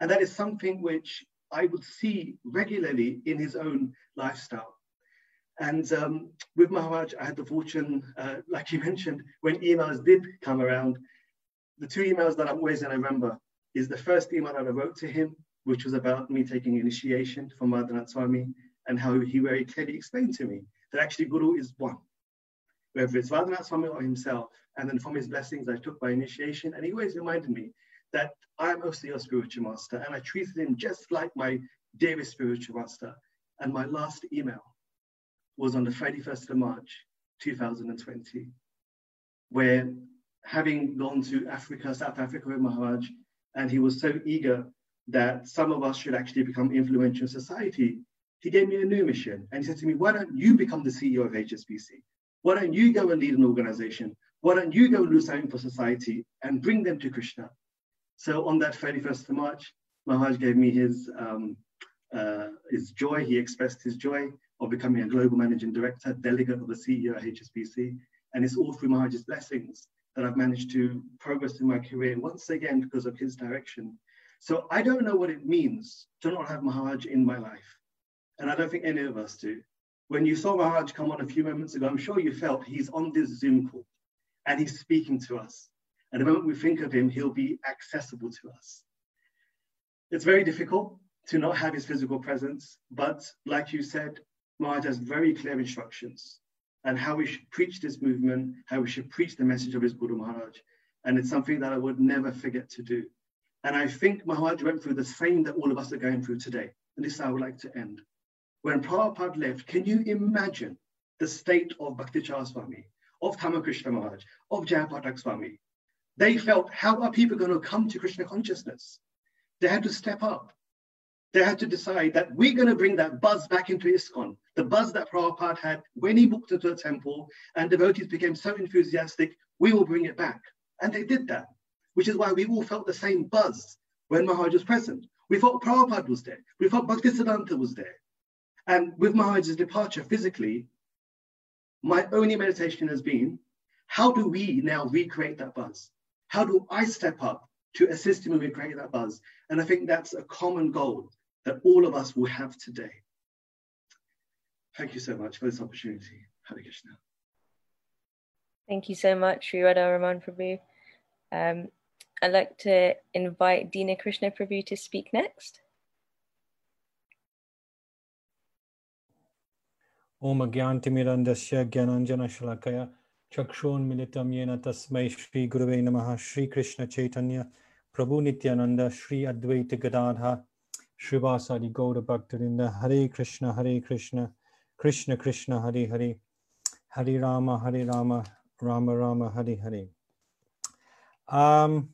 And that is something which I would see regularly in his own lifestyle. And um, with Maharaj, I had the fortune, uh, like you mentioned, when emails did come around, the two emails that I'm always going to remember is the first email that I wrote to him, which was about me taking initiation from Radhanath Swami, and how he very clearly explained to me that actually Guru is one, whether it's Radhanath Swami or himself. And then from his blessings, I took my initiation, and he always reminded me that I'm also your spiritual master, and I treated him just like my dearest spiritual master. And my last email was on the 31st of March, 2020, where having gone to Africa, South Africa with Maharaj, and he was so eager that some of us should actually become influential in society, he gave me a new mission. And he said to me, why don't you become the CEO of HSBC? Why don't you go and lead an organization? Why don't you go and do something for society and bring them to Krishna? So on that 31st of March, Maharaj gave me his, um, uh, his joy. He expressed his joy of becoming a global managing director, delegate of the CEO at HSBC. And it's all through Maharaj's blessings that I've managed to progress in my career once again because of his direction. So I don't know what it means to not have Maharaj in my life. And I don't think any of us do. When you saw Maharaj come on a few moments ago, I'm sure you felt he's on this Zoom call and he's speaking to us. And the moment we think of him, he'll be accessible to us. It's very difficult to not have his physical presence, but like you said, Maharaj has very clear instructions and how we should preach this movement, how we should preach the message of his Guru Maharaj. And it's something that I would never forget to do. And I think Maharaj went through the same that all of us are going through today. And this I would like to end. When Prabhupada left, can you imagine the state of Bhakti Swami, of Tamal Krishna Maharaj, of Jayapatak Swami? They felt, how are people going to come to Krishna consciousness? They had to step up they had to decide that we're going to bring that buzz back into ISKCON, the buzz that Prabhupada had when he walked into the temple and devotees became so enthusiastic, we will bring it back. And they did that, which is why we all felt the same buzz when Maharaj was present. We thought Prabhupada was there. We thought Bhaktisiddhanta was there. And with Maharaj's departure physically, my only meditation has been, how do we now recreate that buzz? How do I step up to assist him in creating that buzz? And I think that's a common goal that all of us will have today. Thank you so much for this opportunity. Hare Krishna. Thank you so much, Sri Radha Raman Prabhu. Um, I'd like to invite Dina Krishna Prabhu to speak next. Om Gyantimirandasya Gyananjana Shalakaya चक्षून्मिलितं येन तस्मै श्रीगुरुवे नमः श्रीकृष्णचैतन्य प्रभुनित्यानन्द श्री अद्वैतगदाधा श्रीवासादि गौरभक्तवृन्द हरे कृष्ण हरे कृष्ण कृष्ण कृष्ण हरे हरे हरे राम हरे Ram Ram Ram hare hare um,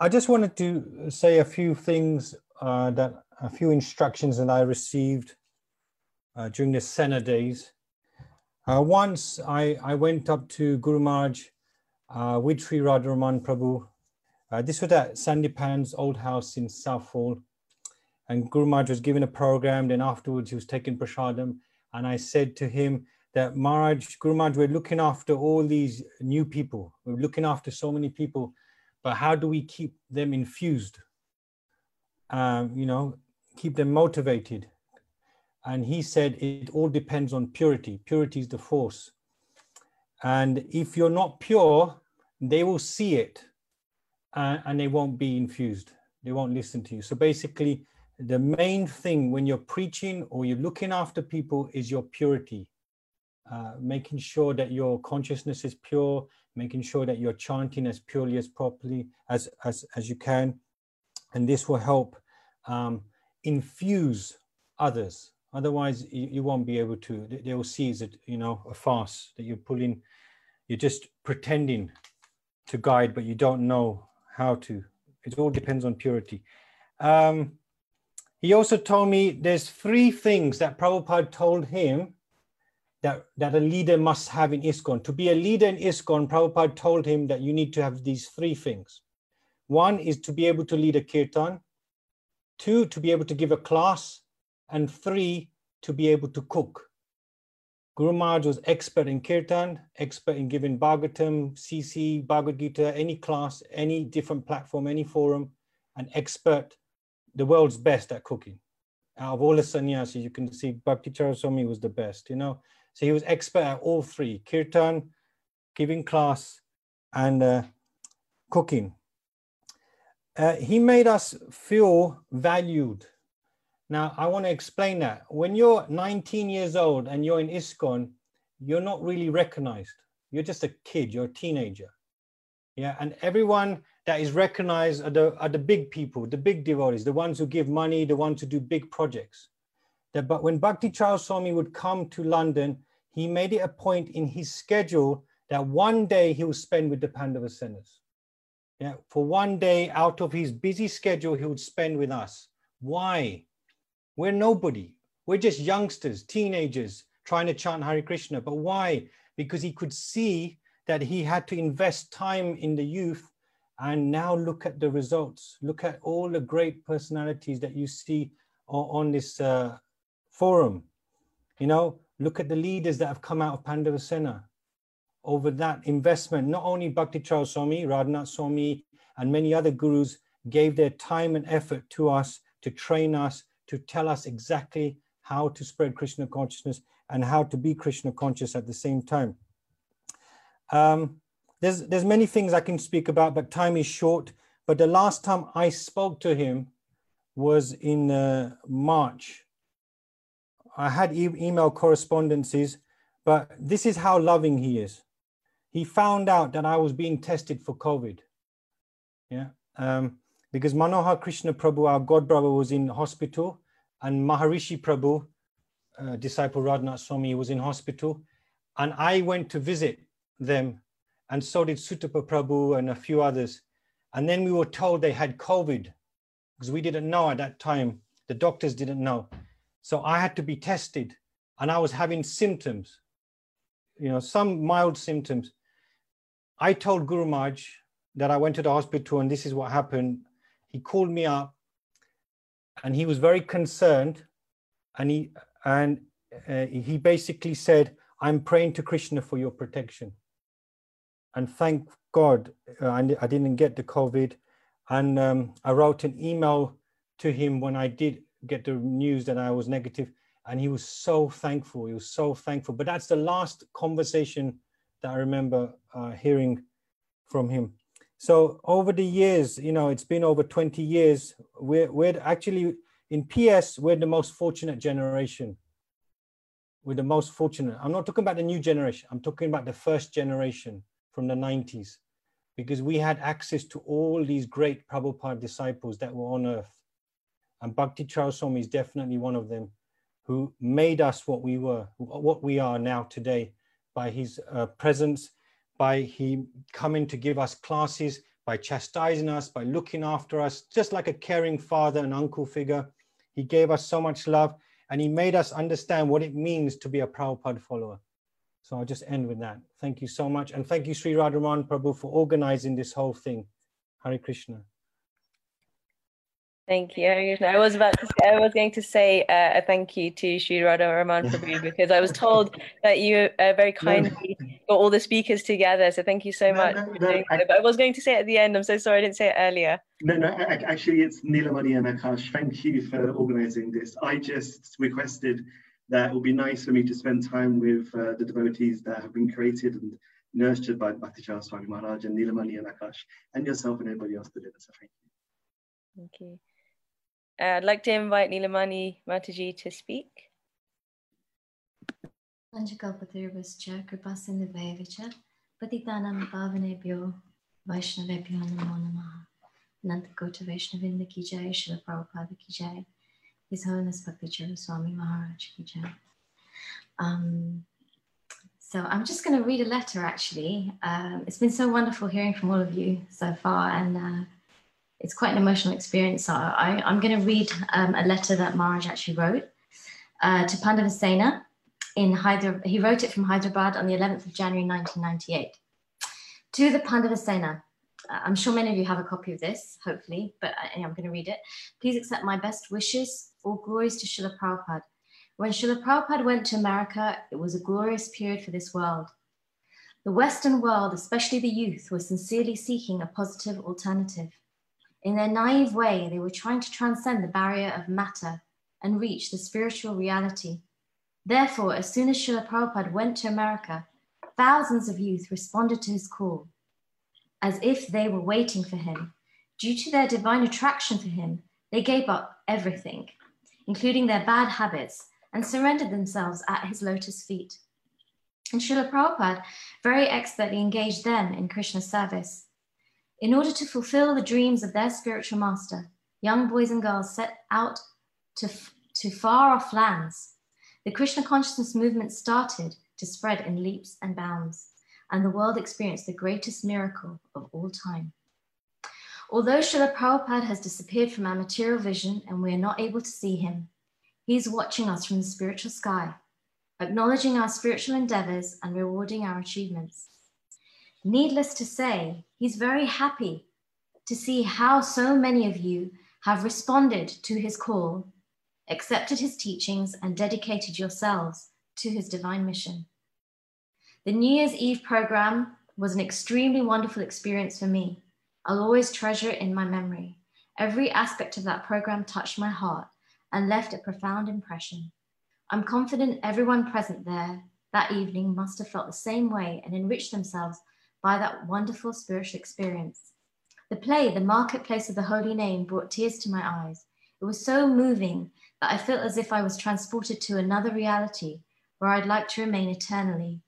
i just wanted to say a few things uh, that a few instructions that i received uh, during the Sena days. Uh, once I, I went up to Guru Maharaj uh, with Sri Radharaman Prabhu. Uh, this was at Sandipan's old house in Southall. And Guru Maharaj was given a program. Then afterwards, he was taking prasadam. And I said to him that Maharaj, Guru Maharaj, we're looking after all these new people. We're looking after so many people. But how do we keep them infused? Um, you know, keep them motivated. And he said it all depends on purity. Purity is the force. And if you're not pure, they will see it uh, and they won't be infused. They won't listen to you. So basically, the main thing when you're preaching or you're looking after people is your purity. Uh, making sure that your consciousness is pure, making sure that you're chanting as purely as properly as as, as you can, and this will help um, infuse others. Otherwise, you, you, won't be able to. They will see as you know a farce that you're pulling. You're just pretending to guide, but you don't know how to. It all depends on purity. Um, he also told me there's three things that Prabhupada told him that, that a leader must have in ISKCON. To be a leader in ISKCON, Prabhupada told him that you need to have these three things. One is to be able to lead a kirtan, two, to be able to give a class, and three, to be able to cook. Guru Maharaj was expert in kirtan, expert in giving Bhagavatam, CC, Bhagavad Gita, any class, any different platform, any forum, an expert, the world's best at cooking. Out of all the sannyasis, you can see Bhakti Charu Swami was the best, you know. So he was expert at all three, kirtan, giving class, and uh, cooking. Uh, he made us feel valued now, I want to explain that. When you're 19 years old and you're in ISKCON, you're not really recognized. You're just a kid, you're a teenager. Yeah, and everyone that is recognized are the, are the big people, the big devotees, the ones who give money, the ones who do big projects. That, but when Bhakti Charu Swami would come to London, he made it a point in his schedule that one day he would spend with the Pandava Senas. Yeah, for one day out of his busy schedule, he would spend with us. Why? We're nobody. We're just youngsters, teenagers trying to chant Hare Krishna. But why? Because he could see that he had to invest time in the youth and now look at the results. Look at all the great personalities that you see on, this uh, forum. You know, look at the leaders that have come out of Pandavasena. Over that investment, not only Bhakti Charu Swami, Radhanath Swami, and many other gurus gave their time and effort to us to train us to tell us exactly how to spread Krishna consciousness and how to be Krishna conscious at the same time. Um, there's, there's many things I can speak about, but time is short. But the last time I spoke to him was in uh, March. I had e email correspondences, but this is how loving he is. He found out that I was being tested for COVID. Yeah. Um, because Manohar Krishna Prabhu, our god brother, was in hospital, and Maharishi Prabhu, uh, disciple Radhanath Swami, was in hospital, and I went to visit them, and so did Sutapa Prabhu and a few others. And then we were told they had COVID because we didn't know at that time. The doctors didn't know. So I had to be tested, and I was having symptoms, you know, some mild symptoms. I told Guru Maharaj that I went to the hospital and this is what happened he called me up and he was very concerned and he and uh, he basically said i'm praying to krishna for your protection. And thank god uh, I, I didn't get the covid and um, i wrote an email to him when i did get the news that i was negative and he was so thankful he was so thankful. But that's the last conversation that i remember uh, hearing from him so over the years, you know, it's been over 20 years. We're, we're actually in PS, we're the most fortunate generation. We're the most fortunate. I'm not talking about the new generation. I'm talking about the first generation from the 90s, because we had access to all these great Prabhupada disciples that were on earth. And Bhakti Charu Swami is definitely one of them who made us what we were, what we are now today by his uh, presence by he coming to give us classes, by chastising us, by looking after us, just like a caring father and uncle figure. He gave us so much love and he made us understand what it means to be a Prabhupada follower. So I'll just end with that. Thank you so much. And thank you, Sri Radha Raman Prabhu, for organizing this whole thing. Hare Krishna. Thank you. I was about to say, I was going to say uh, a thank you to Sri Radha Raman Prabhu because I was told that you uh, very kindly got all the speakers together. So thank you so much. No, no, I, but I was going to say it at the end. I'm so sorry I didn't say it earlier. No, no, actually it's Nilamani and Akash. Thank you for organizing this. I just requested that it would be nice for me to spend time with uh, the devotees that have been created and nurtured by Bhakti Swami Maharaj and Nilamani and Akash and yourself and everybody else to did So thank you. Thank you. Uh, I'd like to invite Nilamani Mataji to speak. Nantakota Vaishnavinda ki jai, Srila Prabhupada ki jai, His Holiness Bhakti Swami Maharaj ki jai. Um, so I'm just going to read a letter actually. Um, it's been so wonderful hearing from all of you so far and uh, it's quite an emotional experience. So I, am going to read um, a letter that Maharaj actually wrote uh, to Pandavasena in Hyderabad. He wrote it from Hyderabad on the 11th of January 1998. To the Pandavasena, uh, I'm sure many of you have a copy of this, hopefully, but I, I'm going to read it. Please accept my best wishes, all glories to Srila Prabhupada. When Srila Prabhupada went to America, it was a glorious period for this world. The Western world, especially the youth, was sincerely seeking a positive alternative. In their naive way, they were trying to transcend the barrier of matter and reach the spiritual reality. Therefore, as soon as Srila Prabhupada went to America, thousands of youth responded to his call as if they were waiting for him. Due to their divine attraction for him, they gave up everything, including their bad habits, and surrendered themselves at his lotus feet. And Srila Prabhupada very expertly engaged them in Krishna's service. In order to fulfill the dreams of their spiritual master, young boys and girls set out to, to far off lands. The Krishna consciousness movement started to spread in leaps and bounds, and the world experienced the greatest miracle of all time. Although Srila Prabhupada has disappeared from our material vision and we are not able to see him, he is watching us from the spiritual sky, acknowledging our spiritual endeavors and rewarding our achievements. Needless to say, he's very happy to see how so many of you have responded to his call, accepted his teachings, and dedicated yourselves to his divine mission. The New Year's Eve program was an extremely wonderful experience for me. I'll always treasure it in my memory. Every aspect of that program touched my heart and left a profound impression. I'm confident everyone present there that evening must have felt the same way and enriched themselves by that wonderful spiritual experience. The play, The Marketplace of the Holy Name, brought tears to my eyes. It was so moving that I felt as if I was transported to another reality where I'd like to remain eternally.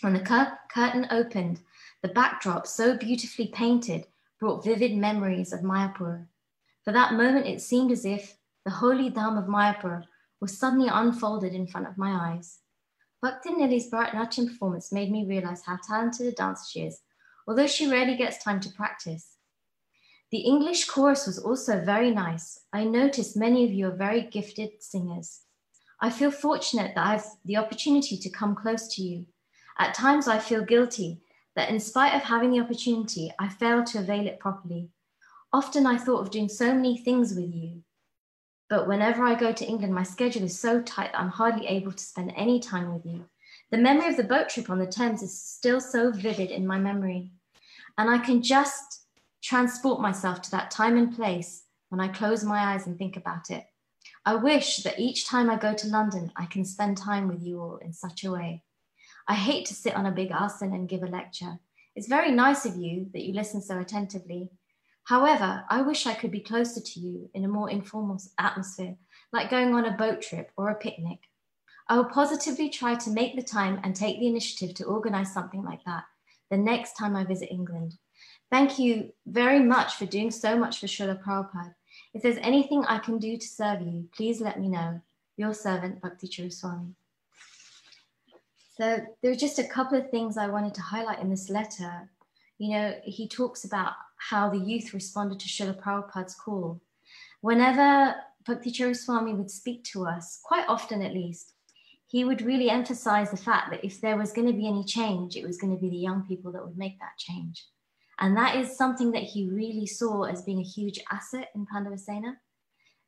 When the cur- curtain opened, the backdrop, so beautifully painted, brought vivid memories of Mayapur. For that moment, it seemed as if the holy Dham of Mayapur was suddenly unfolded in front of my eyes. Bhakti Nili's Bharatanatyam performance made me realize how talented a dancer she is, although she rarely gets time to practice. The English chorus was also very nice. I noticed many of you are very gifted singers. I feel fortunate that I have the opportunity to come close to you. At times, I feel guilty that in spite of having the opportunity, I failed to avail it properly. Often I thought of doing so many things with you, but whenever I go to England, my schedule is so tight that I'm hardly able to spend any time with you. The memory of the boat trip on the Thames is still so vivid in my memory. And I can just transport myself to that time and place when I close my eyes and think about it. I wish that each time I go to London, I can spend time with you all in such a way. I hate to sit on a big asana and give a lecture. It's very nice of you that you listen so attentively, However, I wish I could be closer to you in a more informal atmosphere, like going on a boat trip or a picnic. I will positively try to make the time and take the initiative to organize something like that the next time I visit England. Thank you very much for doing so much for Srila Prabhupada. If there's anything I can do to serve you, please let me know. Your servant, Bhakti Swami. So there are just a couple of things I wanted to highlight in this letter. You know, he talks about how the youth responded to Srila Prabhupada's call. Whenever Bhakti Swami would speak to us, quite often at least, he would really emphasize the fact that if there was going to be any change, it was going to be the young people that would make that change. And that is something that he really saw as being a huge asset in Pandavasena.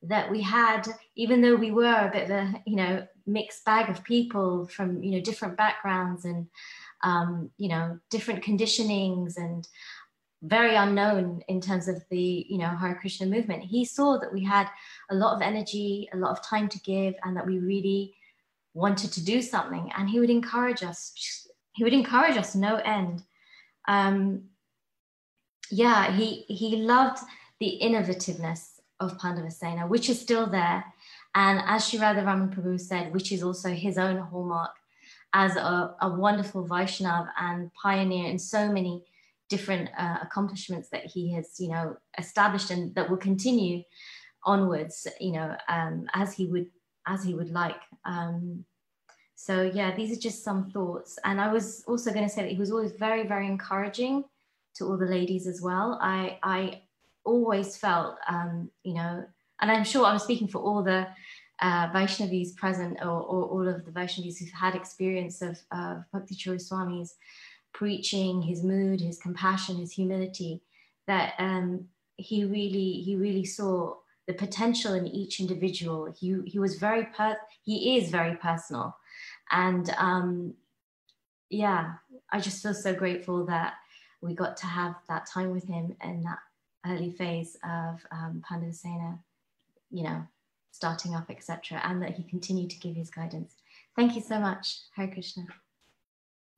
That we had, even though we were a bit of a, you know, mixed bag of people from, you know, different backgrounds and, um, you know, different conditionings and very unknown in terms of the, you know, Hare Krishna movement. He saw that we had a lot of energy, a lot of time to give, and that we really wanted to do something. And he would encourage us. He would encourage us no end. Um, yeah, he he loved the innovativeness of Pandavasena, which is still there. And as Sri Radharaman Prabhu said, which is also his own hallmark as a, a wonderful Vaishnav and pioneer in so many different uh, accomplishments that he has, you know, established and that will continue onwards, you know, um, as he would as he would like. Um, so yeah, these are just some thoughts. And I was also going to say that he was always very, very encouraging to all the ladies as well. I I always felt, um, you know, and I'm sure I'm speaking for all the uh, Vaishnavis present or, or, all of the Vaishnavis who've had experience of, of Bhakti Swami's preaching, his mood, his compassion, his humility, that um, he really he really saw the potential in each individual. He he was very per he is very personal, and um, yeah, I just feel so grateful that we got to have that time with him in that early phase of um, Pandavasena, you know, starting up, etc., and that he continued to give his guidance. Thank you so much, Hare Krishna.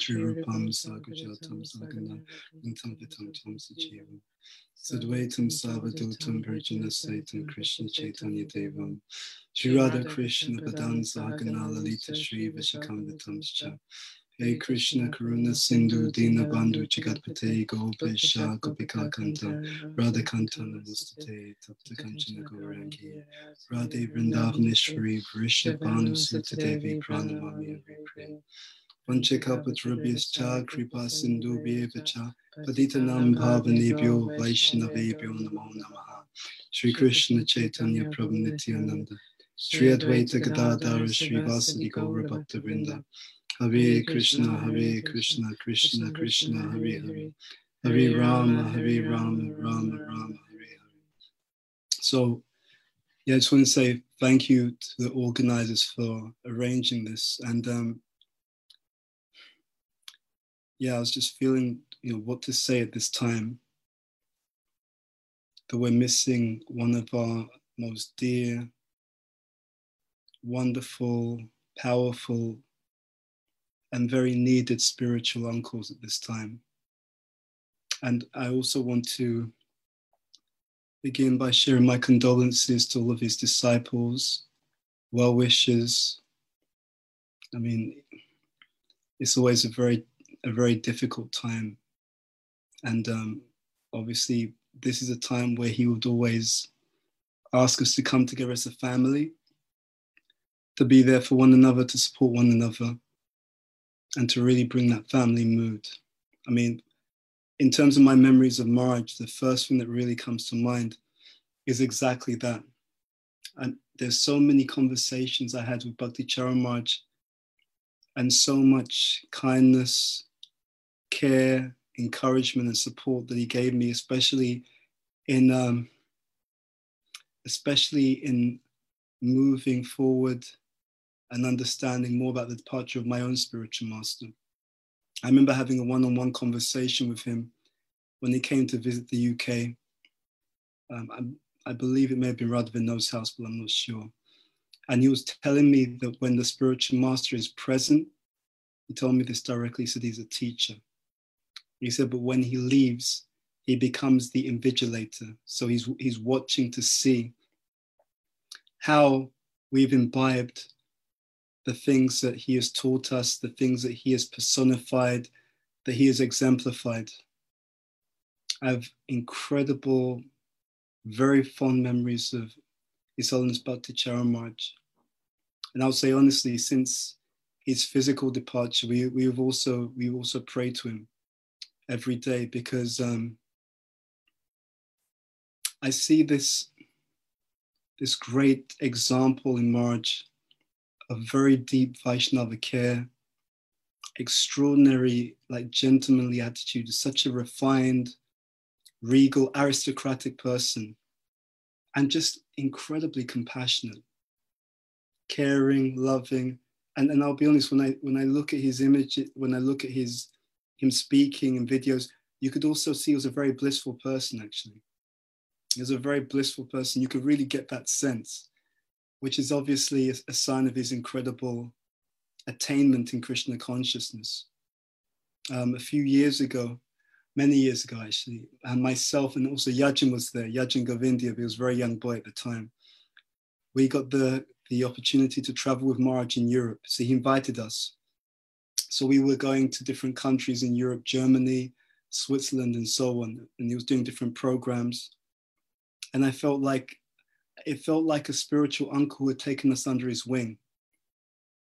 Chirupam Sagujatam Sagana Vintam Vitam Tom Sachivam Sadvaitam Savadutam Virgina Saitam Krishna Chaitanya Devam Shri Radha Krishna Padam Sagana Lalita Shri Vishakam Vitam Cha Hey Krishna Karuna Sindhu Dina Bandhu Chigatpate Gopesha Gopika Kanta Radha Kanta Namastate Tapta Kanchana Gaurangi Radhe Vrindavaneshwari Vrishabhanu Sutta Devi Pranamami Vipre Avipre Panchakalpatrabhyascha Kripa Sindhu Vyevacha Paditanam Bhavanebhyo Vaishnavebhyo Namo Namaha. Sri Krishna Chaitanya Prabhu Nityananda Sri Advaita Gadadhara Sri Vasadi Gaura Bhakta Hare Krishna Hare Krishna Krishna Krishna Hare Hare. Hare Rama Hare Rama Rama Rama Hare Hare So yeah, I just want to say thank you to the organizers for arranging this. And um, yeah, I was just feeling, you know, what to say at this time. That we're missing one of our most dear, wonderful, powerful, and very needed spiritual uncles at this time. And I also want to begin by sharing my condolences to all of his disciples, well wishers. I mean, it's always a very a very difficult time. And um, obviously, this is a time where he would always ask us to come together as a family, to be there for one another, to support one another, and to really bring that family mood. I mean, in terms of my memories of Maharaj, the first thing that really comes to mind is exactly that. And there's so many conversations I had with Bhakti Charu Maharaj and so much kindness care, encouragement, and support that he gave me, especially in um, especially in moving forward and understanding more about the departure of my own spiritual master. I remember having a one-on-one conversation with him when he came to visit the UK. Um, I, I, believe it may have been Vinod's house, but I'm not sure. And he was telling me that when the spiritual master is present, he told me this directly, he said he's a teacher. He said, but when he leaves, he becomes the invigilator. So he's, he's watching to see how we've imbibed the things that he has taught us, the things that he has personified, that he has exemplified. I have incredible, very fond memories of His Holiness Bhakti Charu And I'll say honestly, since his physical departure, we, we have also we also pray to him every day because um, I see this this great example in Maharaj of very deep Vaishnava care, extraordinary, like gentlemanly attitude, such a refined, regal, aristocratic person, and just incredibly compassionate, caring, loving. And, and I'll be honest, when I when I look at his image, when I look at his him speaking and videos, you could also see he was a very blissful person, actually. He was a very blissful person. You could really get that sense, which is obviously a, sign of his incredible attainment in Krishna consciousness. Um, a few years ago, many years ago actually, and myself and also Yajin was there, Yajin Govindia, he was a very young boy at the time. We got the, the opportunity to travel with Maharaj in Europe. So he invited us. So we were going to different countries in Europe, Germany, Switzerland, and so on. And he was doing different programs. And I felt like it felt like a spiritual uncle had taken us under his wing.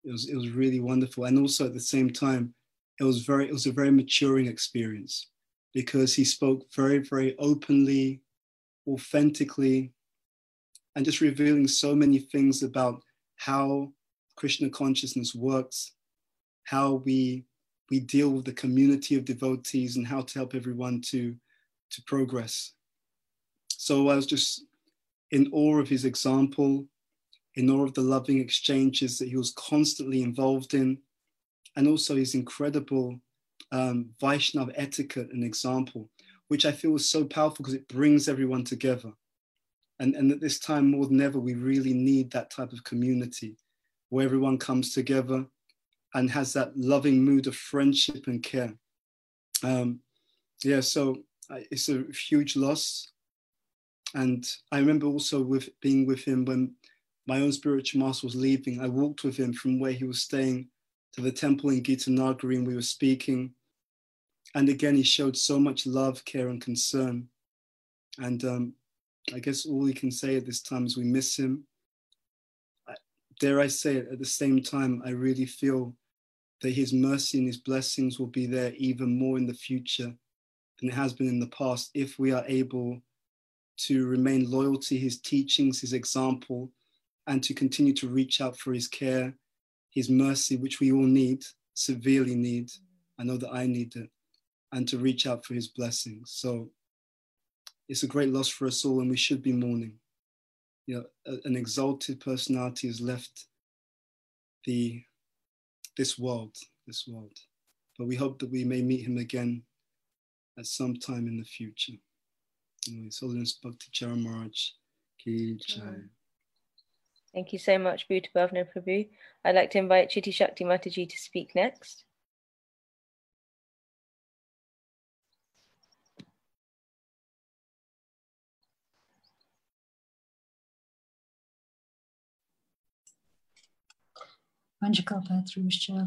It was, it was really wonderful. And also at the same time, it was very, it was a very maturing experience because he spoke very, very openly, authentically, and just revealing so many things about how Krishna consciousness works, how we we deal with the community of devotees and how to help everyone to to progress. So I was just in awe of his example, in awe of the loving exchanges that he was constantly involved in, and also his incredible um, Vaishnav etiquette and example, which I feel is so powerful because it brings everyone together. And, and at this time, more than ever, we really need that type of community where everyone comes together and has that loving mood of friendship and care. Um, yeah, so it's a huge loss. And I remember also with being with him when my own spiritual master was leaving. I walked with him from where he was staying to the temple in Gitanagari and we were speaking. And again, he showed so much love, care, and concern. And um, I guess all we can say at this time is we miss him. Dare I say it, at the same time, I really feel that his mercy and his blessings will be there even more in the future than it has been in the past if we are able to remain loyal to his teachings, his example, and to continue to reach out for his care, his mercy, which we all need, severely need. I know that I need it and to reach out for his blessings. So it's a great loss for us all, and we should be mourning. You know, an exalted personality has left the this world, this world. But we hope that we may meet him again at some time in the future. His Holiness Bhakti Charu Maharaj Ki. Thank you so much, Bhuta Bhavana Prabhu. I'd like to invite Chitti Shakti Mataji to speak next.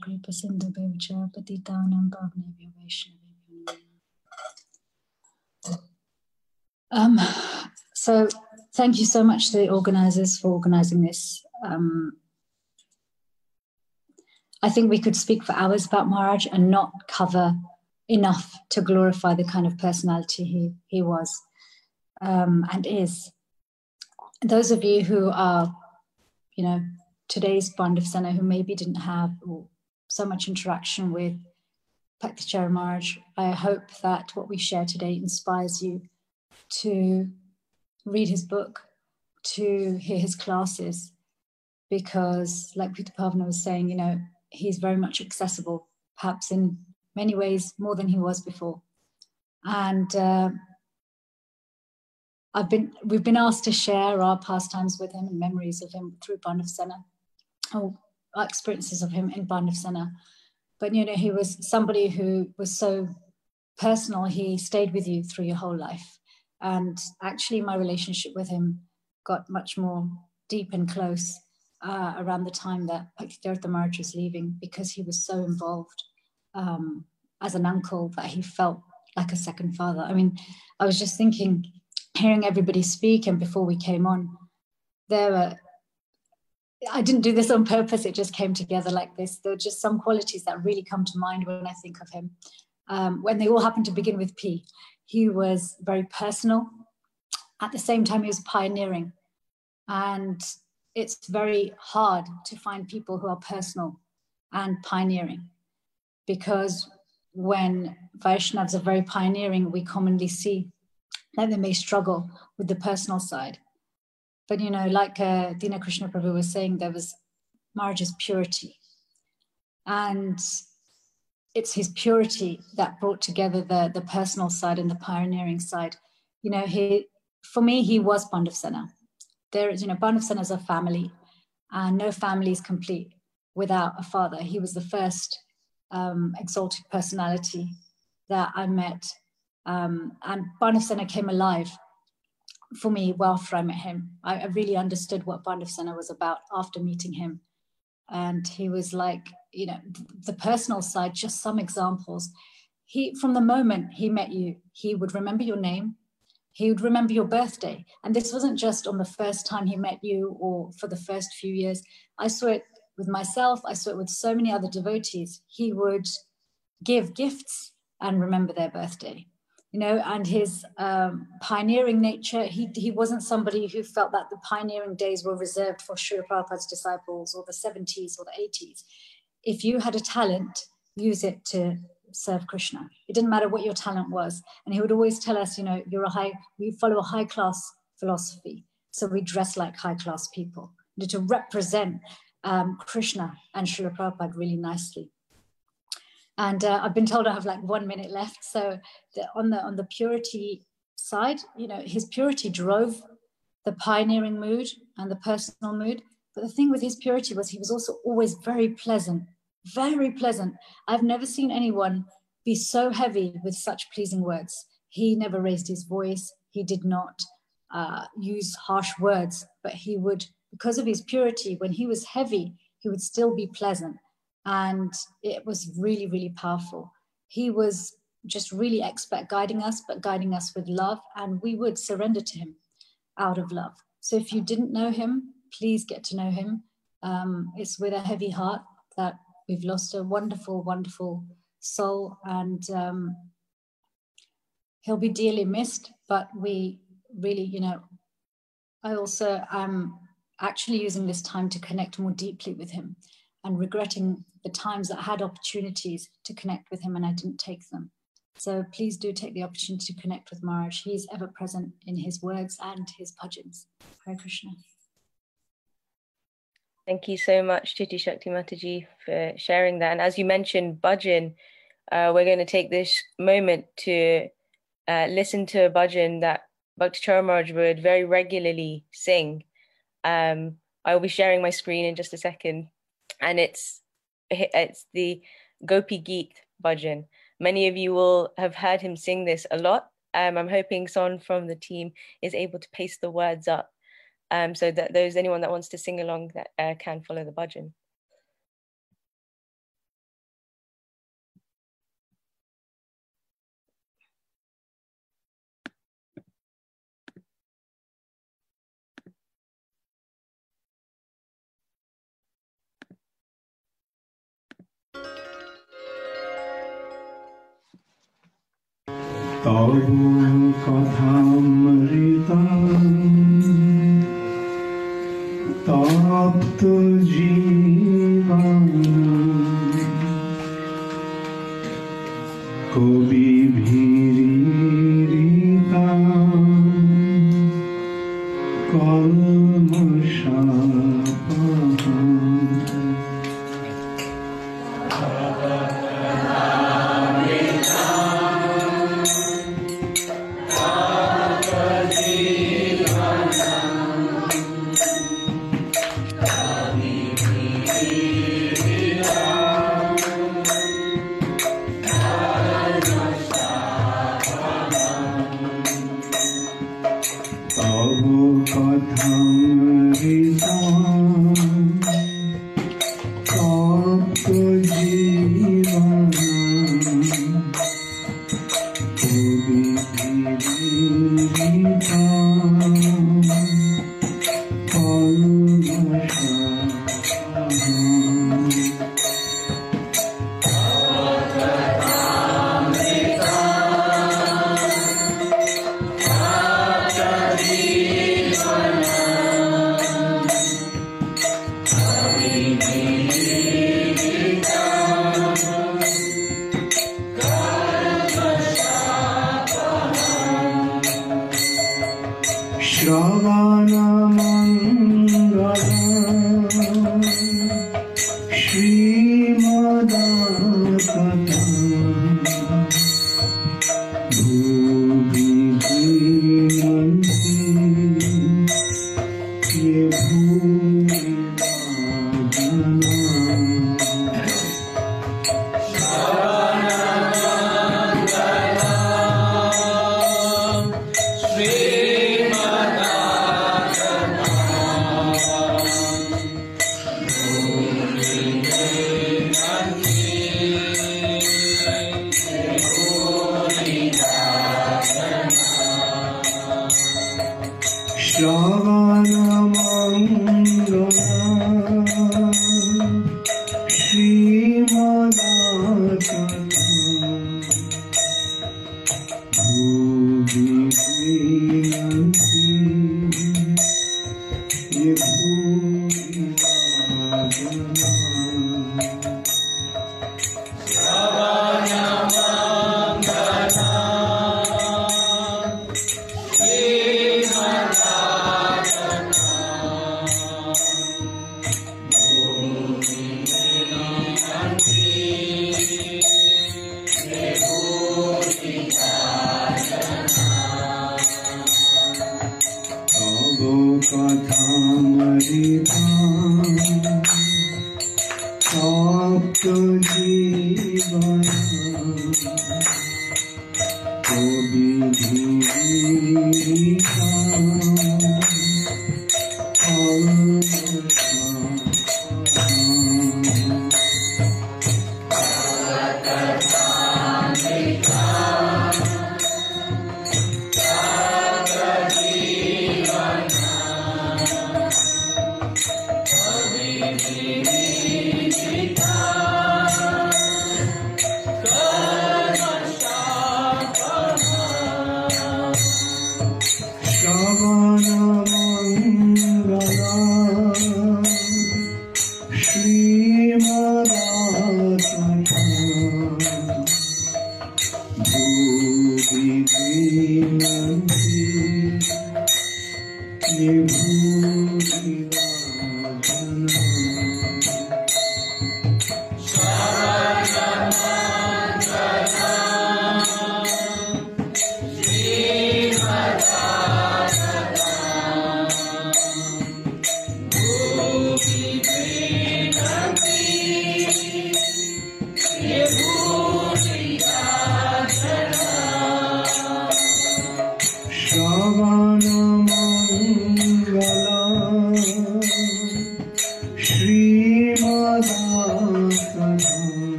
Kripa Vaishnavya um, so thank you so much to the organizers for organizing this. Um, I think we could speak for hours about Maharaj and not cover enough to glorify the kind of personality he, he was um, and is. Those of you who are, you know, today's Pandavasena who maybe didn't have so much interaction with Bhakti Maharaj, I hope that what we share today inspires you to read his book, to hear his classes, because, like Bhuta Bhavana was saying, you know, he's very much accessible, perhaps in many ways more than he was before. And uh, I've been, we've been asked to share our pastimes with him and memories of him through Pandavasena or oh, experiences of him in Pandavasena. But you know, he was somebody who was so personal, he stayed with you through your whole life. And actually, my relationship with him got much more deep and close uh, around the time that Bhaktivedanta Maharaj was leaving because he was so involved um, as an uncle that he felt like a second father. I mean, I was just thinking, hearing everybody speak, and before we came on, there were. I didn't do this on purpose. It just came together like this. There are just some qualities that really come to mind when I think of him. Um, when they all happen to begin with P, he was very personal. At the same time, he was pioneering. And it's very hard to find people who are personal and pioneering because when Vaishnavas are very pioneering, we commonly see that they may struggle with the personal side. But, you know, like uh, Dina Krishna Prabhu was saying, there was Maharaj's purity. And it's his purity that brought together the, the personal side and the pioneering side. You know, he, for me, he was Pandavasena. There is, you know, Pandavasena is a family, and no family is complete without a father. He was the first um, exalted personality that I met. Um, and Pandavasena came alive for me well after I met him. I, I really understood what Pandavasena was about after meeting him. And he was like, you know, the personal side, just some examples. He, from the moment he met you, he would remember your name, he would remember your birthday. And this wasn't just on the first time he met you or for the first few years. I saw it with myself, I saw it with so many other devotees. He would give gifts and remember their birthday. You know, and his um, pioneering nature, he, he wasn't somebody who felt that the pioneering days were reserved for Srila Prabhupada's disciples or the 70s or the 80s. If you had a talent, use it to serve Krishna. It didn't matter what your talent was. And he would always tell us, you know, you're a high, we follow a high class philosophy. So we dress like high class people to represent um, Krishna and Srila Prabhupada really nicely. And uh, I've been told I have like one minute left. So the, on the on the purity side, you know, his purity drove the pioneering mood and the personal mood. But the thing with his purity was he was also always very pleasant, very pleasant. I've never seen anyone be so heavy with such pleasing words. He never raised his voice. He did not uh, use harsh words, but he would because of his purity, when he was heavy, he would still be pleasant. And it was really, really powerful. He was just really expert guiding us, but guiding us with love. And we would surrender to him out of love. So if you didn't know him, please get to know him. Um, it's with a heavy heart that we've lost a wonderful, wonderful soul. And um, he'll be dearly missed. But we really, you know, I also am actually using this time to connect more deeply with him and regretting the times that I had opportunities to connect with him and I didn't take them. So please do take the opportunity to connect with Maharaj. He is ever present in his words and his bhajans. Hare Krishna. Thank you so much, Chitti Shakti Mataji, for sharing that. And as you mentioned, bhajan, uh, we're going to take this moment to uh, listen to a bhajan that Bhakti Maharaj would very regularly sing um, I will be sharing my screen in just a second, and it's it's the Gopi Geet bhajan. Many of you will have heard him sing this a lot. Um, I'm hoping someone from the team is able to paste the words up um, so that those anyone that wants to sing along that uh, can follow the bhajan. তব কথামৃতা তপ্ত জীবন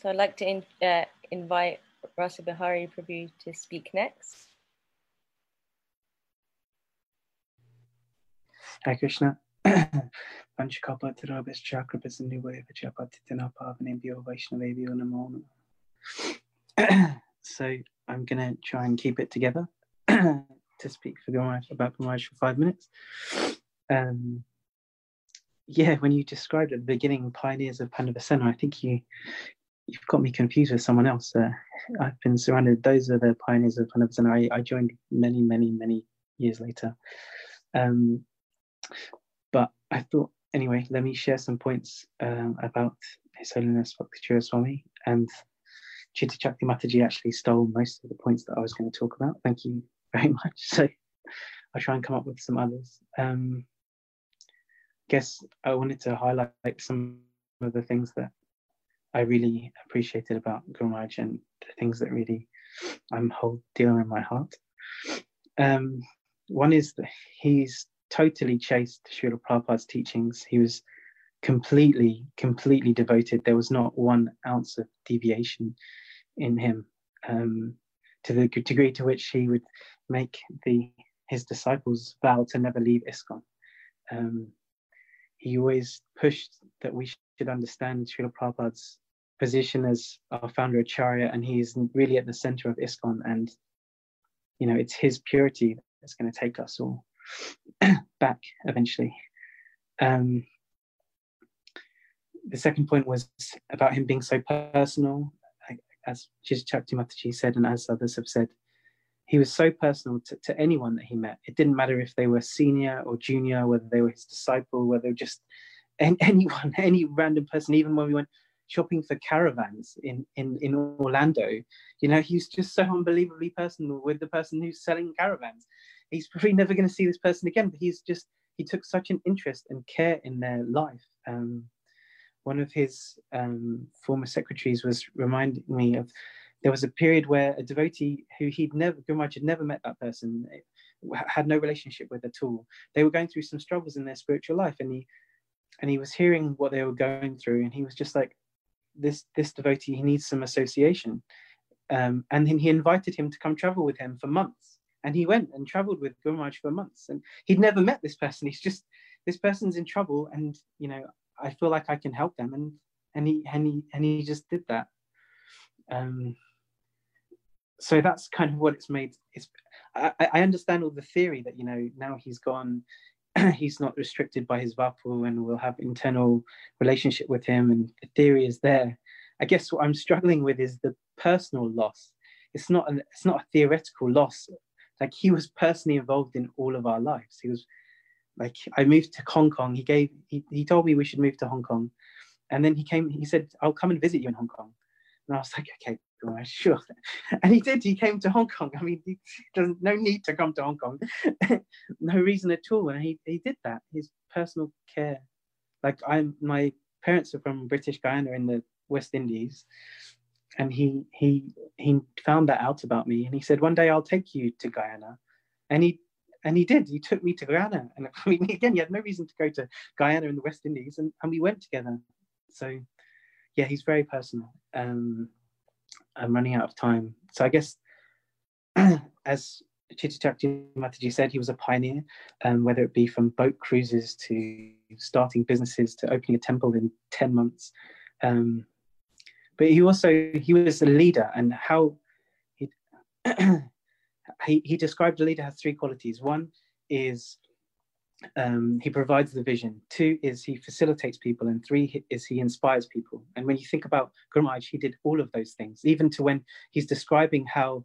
so I'd like to in, uh, invite Rasa Bihari Prabhu to speak next. Hare Krishna. Panchakapatarabhas chakrapasandivaya vachapatitana pavanebhyo vaishnavebhyo namo So I'm going to try and keep it together to speak for about for five minutes. Um, yeah, when you described at the beginning pioneers of Pandavasena, I think you you've got me confused with someone else. Uh, I've been surrounded; those are the pioneers of Pandavasena. I, I joined many, many, many years later. Um, but I thought anyway, let me share some points um, about His Holiness Bhakti Swami and Chitta Chakti Mataji actually stole most of the points that I was going to talk about. Thank you very much. So I'll try and come up with some others. Um, guess I wanted to highlight some of the things that I really appreciated about Gurmaj and the things that really I'm hold dear in my heart. Um, one is that he's totally chased Srila Prabhupada's teachings. He was completely, completely devoted. There was not one ounce of deviation in him. Um, to the degree to which he would make the his disciples vow to never leave ISKCON. Um, he always pushed that we should understand Srila Prabhupada's position as our founder Acharya, and he's really at the center of ISKCON. And, you know, it's his purity that's going to take us all back eventually. Um, the second point was about him being so personal, as Chakti Mataji said, and as others have said. He was so personal to, to anyone that he met. It didn't matter if they were senior or junior, whether they were his disciple, whether just anyone, any random person, even when we went shopping for caravans in, in, in Orlando, you know, he's just so unbelievably personal with the person who's selling caravans. He's probably never going to see this person again, but he's just, he took such an interest and care in their life. Um, one of his um, former secretaries was reminding me of there was a period where a devotee who he'd never, Gurmaj had never met that person, had no relationship with at all. They were going through some struggles in their spiritual life, and he and he was hearing what they were going through, and he was just like, "This this devotee, he needs some association." Um, and then he invited him to come travel with him for months, and he went and traveled with Gurmaj for months, and he'd never met this person. He's just this person's in trouble, and you know, I feel like I can help them, and and he and he and he just did that. Um, so that's kind of what it's made. It's I, I understand all the theory that you know now he's gone, he's not restricted by his vapu, and we'll have internal relationship with him, and the theory is there. I guess what I'm struggling with is the personal loss. It's not an, it's not a theoretical loss. Like he was personally involved in all of our lives. He was like I moved to Hong Kong. He gave he, he told me we should move to Hong Kong. And then he came, he said, I'll come and visit you in Hong Kong. And I was like, okay, sure. And he did, he came to Hong Kong. I mean, he doesn't no need to come to Hong Kong. no reason at all. And he, he did that. His personal care. Like I'm my parents are from British Guyana in the West Indies. And he he he found that out about me and he said, One day I'll take you to Guyana. And he and he did. He took me to Guyana, and I mean, again, he had no reason to go to Guyana in the West Indies, and, and we went together. So, yeah, he's very personal. Um, I'm running out of time, so I guess as Chittachakti Mataji said, he was a pioneer, um, whether it be from boat cruises to starting businesses to opening a temple in ten months. Um, but he also he was a leader, and how he he, he described a leader has three qualities. One is um, he provides the vision. Two is he facilitates people, and three is he inspires people. And when you think about Gurmaj, he did all of those things. Even to when he's describing how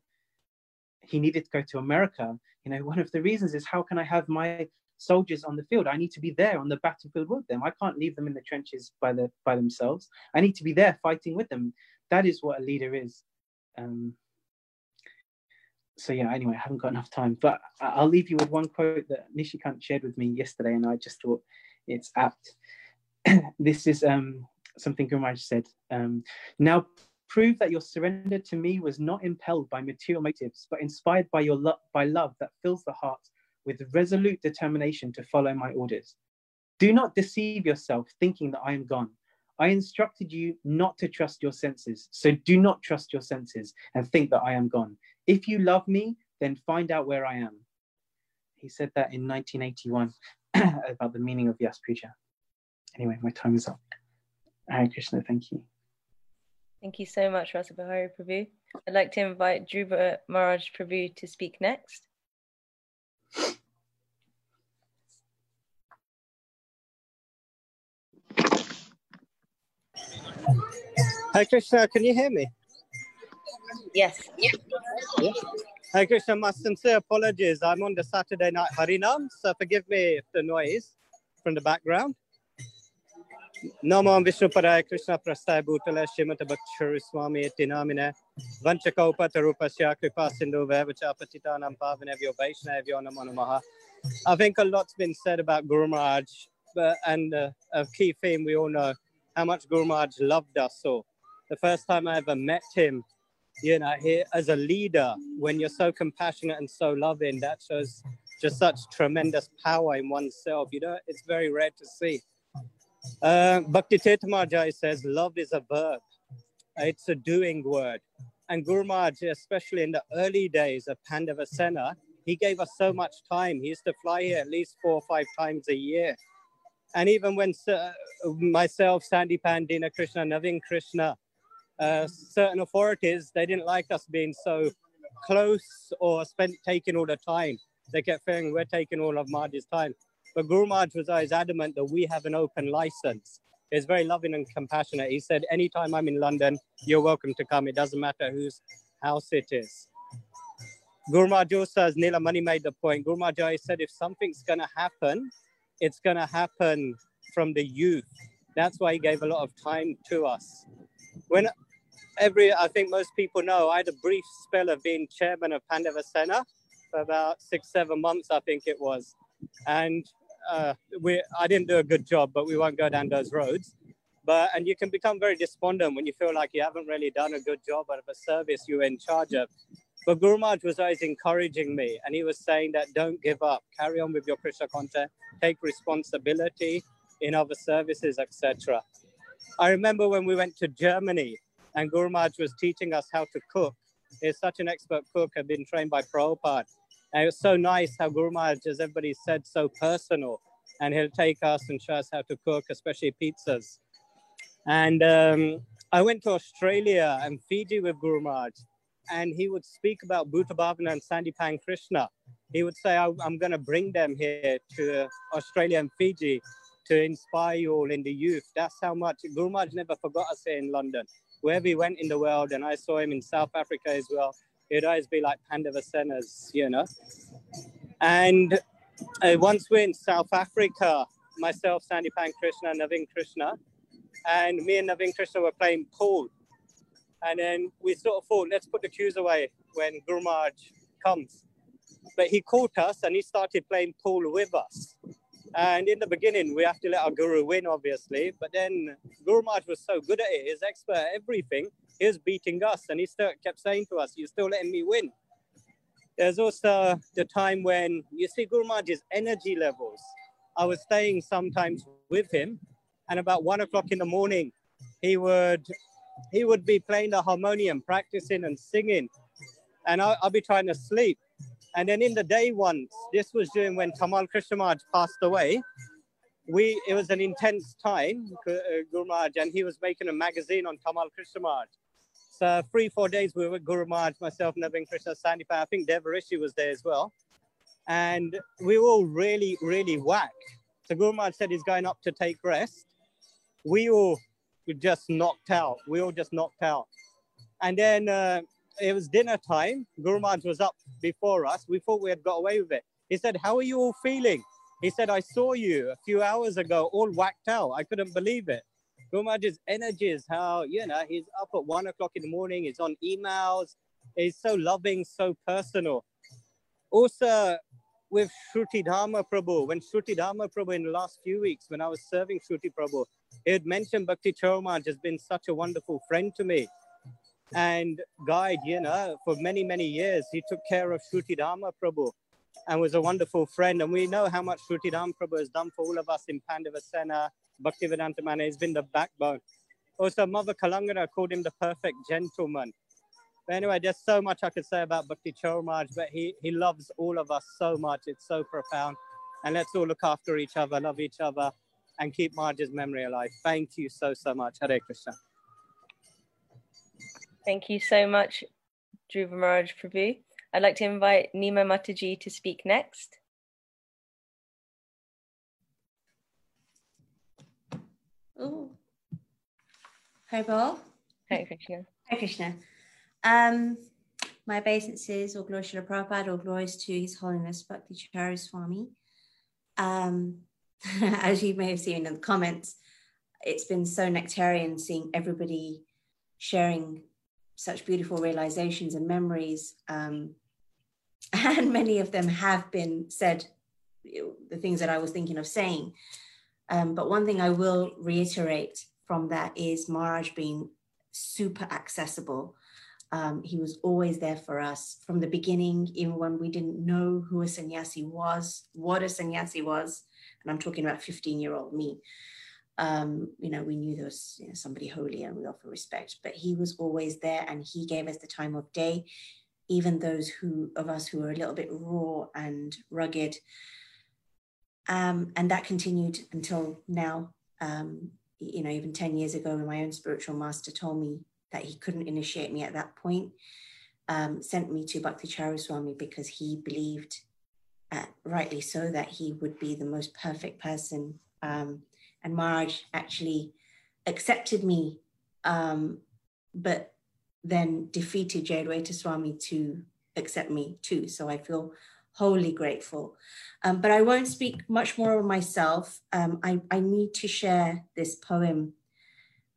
he needed to go to America, you know, one of the reasons is how can I have my soldiers on the field? I need to be there on the battlefield with them. I can't leave them in the trenches by the by themselves. I need to be there fighting with them. That is what a leader is. Um, so yeah, anyway, I haven't got enough time, but I'll leave you with one quote that Nishikant shared with me yesterday, and I just thought it's apt. this is um, something Gurmaj said. Um, now prove that your surrender to me was not impelled by material motives, but inspired by your love, by love that fills the heart with resolute determination to follow my orders. Do not deceive yourself thinking that I am gone. I instructed you not to trust your senses. So do not trust your senses and think that I am gone. If you love me, then find out where I am. He said that in 1981 about the meaning of Vyas Puja. Anyway, my time is up. Hare Krishna, thank you. Thank you so much, Rasa Bihari Prabhu. I'd like to invite Dhruva Maharaj Prabhu to speak next. Hi Krishna, can you hear me? Yes. Yes. Hi Krishna, my sincere apologies. I'm on the Saturday night Harinam, so forgive me if the noise from the background. Namo Vishnu Paraya Krishna Prasthaya Bhutala Shrimata Bhakshuru Swami Tinamine Vanchakaupa Tarupasya Kripa Sindhu Vevacha Patitanam Pavanevyo Vaishnavyo Namo Namaha. I think a lot's been said about Guru Maharaj, but, and uh, a key theme we all know how much Guru Maharaj loved us so the first time I ever met him, you know, he, as a leader, when you're so compassionate and so loving, that shows just such tremendous power in oneself. You know, it's very rare to see. Uh, Bhakti Tetamajai says, love is a verb. It's a doing word. And Guru Maharaj, especially in the early days of Pandavasena, he gave us so much time. He used to fly here at least four or five times a year. And even when uh, myself, Sandy Pandina Krishna, Navin Krishna, uh, certain authorities, they didn't like us being so close or spent taking all the time. They kept feeling we're taking all of Maharaj's time. But Guru Maharaj was always adamant that we have an open license. He's very loving and compassionate. He said, anytime I'm in London, you're welcome to come. It doesn't matter whose house it is. Guru Maharaj also, as Nila Mani made the point, Guru Maharaj said, if something's going to happen, it's going to happen from the youth. That's why he gave a lot of time to us when every, I think most people know, I had a brief spell of being chairman of Pandavasena for about six, seven months, I think it was. And uh, we, I didn't do a good job, but we won't go down those roads. But, and you can become very despondent when you feel like you haven't really done a good job of a service you're in charge of. But Guru Maharaj was always encouraging me, and he was saying that don't give up, carry on with your Krishna content, take responsibility in other services, etc. I remember when we went to Germany and Guru was teaching us how to cook. He's such an expert cook, had been trained by Prabhupada. And it was so nice how Guru as everybody said, so personal. And he'll take us and show us how to cook, especially pizzas. And um, I went to Australia and Fiji with Guru and he would speak about Bhuta Bhavana and Sandipan Krishna. He would say, I'm going to bring them here to Australia and Fiji to inspire you all in the youth. That's how much Guru never forgot us here in London. Wherever he went in the world, and I saw him in South Africa as well, he'd always be like Pandavasenas, you know. And uh, once we're in South Africa, myself, Sandipan Krishna, Navin Krishna, and me and Navin Krishna were playing pool. And then we sort of thought, let's put the cues away when Guru comes. But he caught us and he started playing pool with us. Uh, and in the beginning, we have to let our guru win, obviously. But then Guru Maharaj was so good at it, he's expert at everything. He was beating us, and he still kept saying to us, You're still letting me win. There's also the time when you see Guru Maharaj's energy levels. I was staying sometimes with him, and about one o'clock in the morning, he would he would be playing the harmonium, practicing and singing, and I'll, I'll be trying to sleep. And then in the day once, this was during when Tamal Krishnamaj passed away. We it was an intense time, uh, Guru Maharaj, and he was making a magazine on Tamal Krishnamaj. So three, four days we were with Guru Maharaj, myself, Navin Krishna, Sandy I think Devarishi was there as well. And we were all really, really whacked. So Guru Maharaj said he's going up to take rest. We all just knocked out. We all just knocked out. And then uh, it was dinner time. Guru mm. Maharaj was up before us. We thought we had got away with it. He said, How are you all feeling? He said, I saw you a few hours ago, all whacked out. I couldn't believe it. Guru Maharaj's energy is how, you know, he's up at one o'clock in the morning, he's on emails, he's so loving, so personal. Also, with Shruti Dharma Prabhu, when Shruti Dharma Prabhu in the last few weeks, when I was serving Shruti Prabhu, he had mentioned Bhakti Charamaj has been such a wonderful friend to me and guide, you know, for many, many years. He took care of Shruti Dharma Prabhu and was a wonderful friend. And we know how much Shruti Dharma Prabhu has done for all of us in Pandavasena Bhaktivedanta Manor has been the backbone. Also, Mother Kalangana called him the perfect gentleman. But anyway, there's so much I could say about Bhakti Chormaj, but he, he loves all of us so much. It's so profound. And let's all look after each other, love each other, and keep Marge's memory alive. Thank you so, so much. Hare Krishna. Thank you so much, Dhruva Maharaj Prabhu. I'd like to invite Nima Mataji to speak next. Oh, Hi, Paul. Hi, Krishna. Hare Krishna. Um, my obeisances, all glory to Prabhupada, all glories to His Holiness Bhakti Charu Swami. Um, as you may have seen in the comments, it's been so nectarian seeing everybody sharing such beautiful realizations and memories. Um, and many of them have been said, the things that I was thinking of saying. Um, but one thing I will reiterate from that is Maharaj being super accessible. Um, he was always there for us from the beginning, even when we didn't know who a sannyasi was, what a sannyasi was. And I'm talking about 15 year old me. Um, you know, we knew there was you know, somebody holy and we offer respect, but he was always there and he gave us the time of day. Even those who of us who were a little bit raw and rugged, um, and that continued until now. Um, you know, even 10 years ago, when my own spiritual master told me that he couldn't initiate me at that point, um, sent me to Bhakti Charu Swami because he believed, uh, rightly so, that he would be the most perfect person. Um, and Maharaj actually accepted me, um, but then defeated Jayadvaita Swami to accept me too. So I feel wholly grateful. Um, but I won't speak much more of myself. Um, I, I, need to share this poem,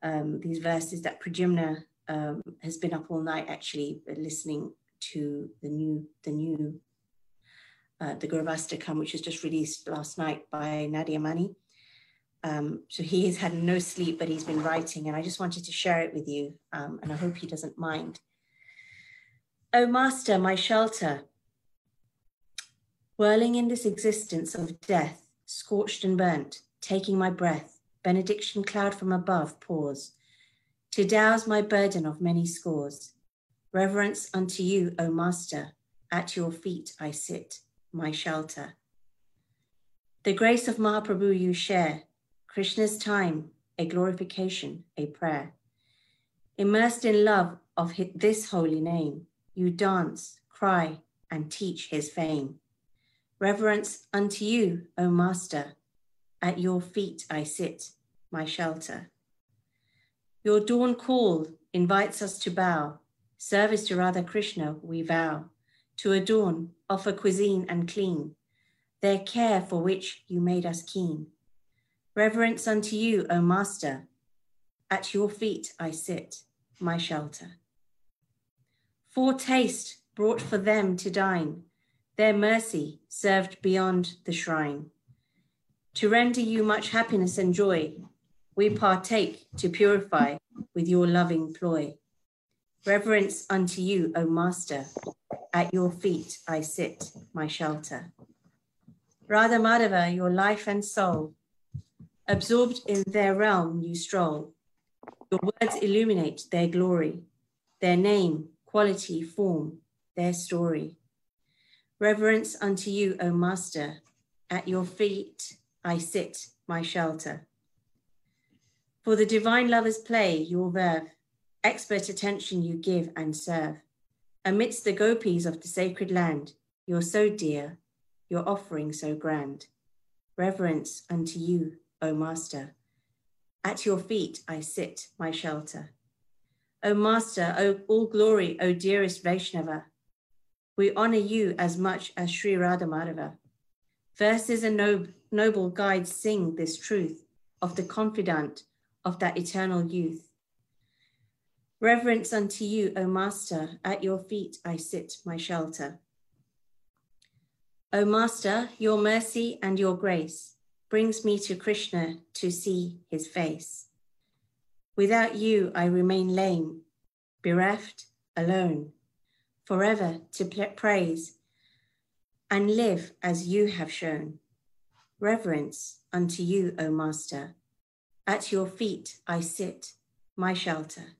um, these verses that Pradyumna um, has been up all night actually listening to the new, the new, uh, the Gurvastakam, which was just released last night by Nadia Mani. Um, so he has had no sleep, but he's been writing, and I just wanted to share it with you, um, and I hope he doesn't mind. O Master, my shelter, whirling in this existence of death, scorched and burnt, taking my breath, benediction cloud from above pours, to douse my burden of many scores. Reverence unto you, O Master, at your feet I sit, my shelter. The grace of Mahaprabhu you share, Krishna's time, a glorification, a prayer. Immersed in love of this holy name, you dance, cry, and teach his fame. Reverence unto you, O Master, at your feet I sit, my shelter. Your dawn call invites us to bow, service to Radha Krishna we vow, to adorn, offer cuisine and clean, their care for which you made us keen. Reverence unto you, O Master, at your feet I sit, my shelter. Foretaste brought for them to dine, their mercy served beyond the shrine. To render you much happiness and joy, we partake to purify with your loving ploy. Reverence unto you, O Master, at your feet I sit, my shelter. Radha Madhava, your life and soul, absorbed in their realm you stroll. Your words illuminate their glory, their name, quality, form, their story. Reverence unto you, O Master, at your feet I sit, my shelter. For the divine lovers play your verve, expert attention you give and serve. Amidst the gopis of the sacred land, you're so dear, your offering so grand. Reverence unto you, O Master. At your feet I sit, my shelter. O Master, O all glory, O dearest Vaishnava, we honor you as much as Sri Radha Madhava. Verses and nob- noble guides sing this truth of the confidant of that eternal youth. Reverence unto you, O Master, at your feet I sit, my shelter. O Master, your mercy and your grace brings me to Krishna to see his face. Without you, I remain lame, bereft, alone forever to praise and live as you have shown. Reverence unto you, O Master, At your feet I sit, my shelter,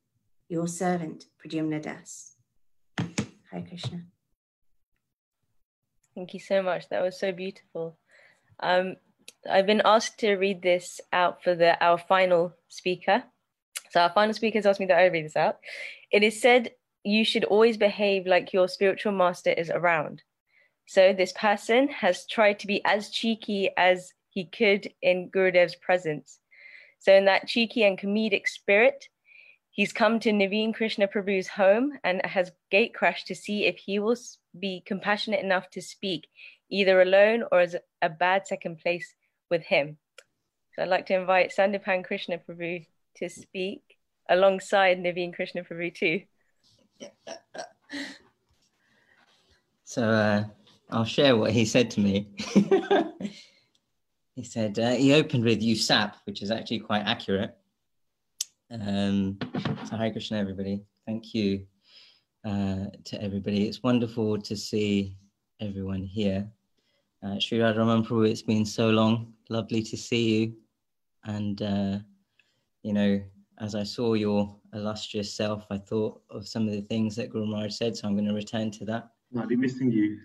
your servant, Pradyumna Das. Hare Krishna. Thank you so much. That was so beautiful. Um, I've been asked to read this out for the our final speaker. So our final speaker has asked me that I read this out. It is said you should always behave like your spiritual master is around. So this person has tried to be as cheeky as he could in Gurudev's presence. So in that cheeky and comedic spirit, he's come to Naveen Krishna Prabhu's home and has gate crashed to see if he will be compassionate enough to speak either alone or as a bad second place with him. So I'd like to invite Sandipan Krishna Prabhu to speak alongside Naveen Krishna Prabhu too. So uh, I'll share what he said to me. he said uh, he opened with USAP, which is actually quite accurate. Um, so Hare Krishna, everybody. Thank you uh, to everybody. It's wonderful to see everyone here. Uh, Sri Prabhu, it's been so long. Lovely to see you. And, uh, you know, as I saw your illustrious self, I thought of some of the things that Guru Maharaj said, so I'm going to return to that. I'll be missing you.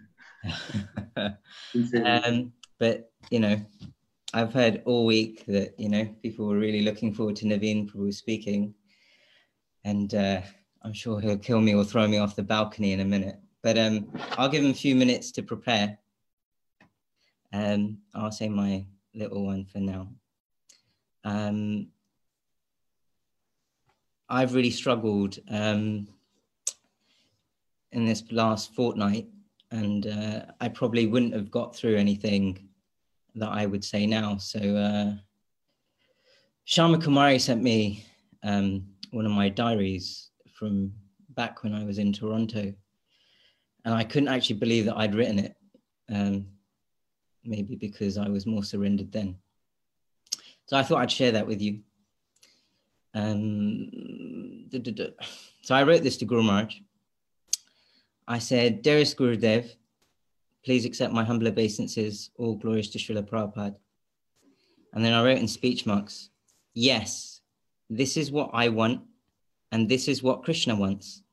um, but, you know, I've heard all week that, you know, people were really looking forward to Naveen Prabhu speaking. And uh, I'm sure he'll kill me or throw me off the balcony in a minute. But um, I'll give him a few minutes to prepare. Um, I'll say my little one for now. Um, I've really struggled um, in this last fortnight, and uh, I probably wouldn't have got through anything that I would say now. So, uh, Shama Kumari sent me um, one of my diaries from back when I was in Toronto, and I couldn't actually believe that I'd written it. Um, maybe because I was more surrendered then. So I thought I'd share that with you. Um, so I wrote this to Guru Maharaj. I said, Dearest Gurudev, please accept my humble obeisances, all glorious to Srila Prabhupada. And then I wrote in speech marks, yes, this is what I want, and this is what Krishna wants.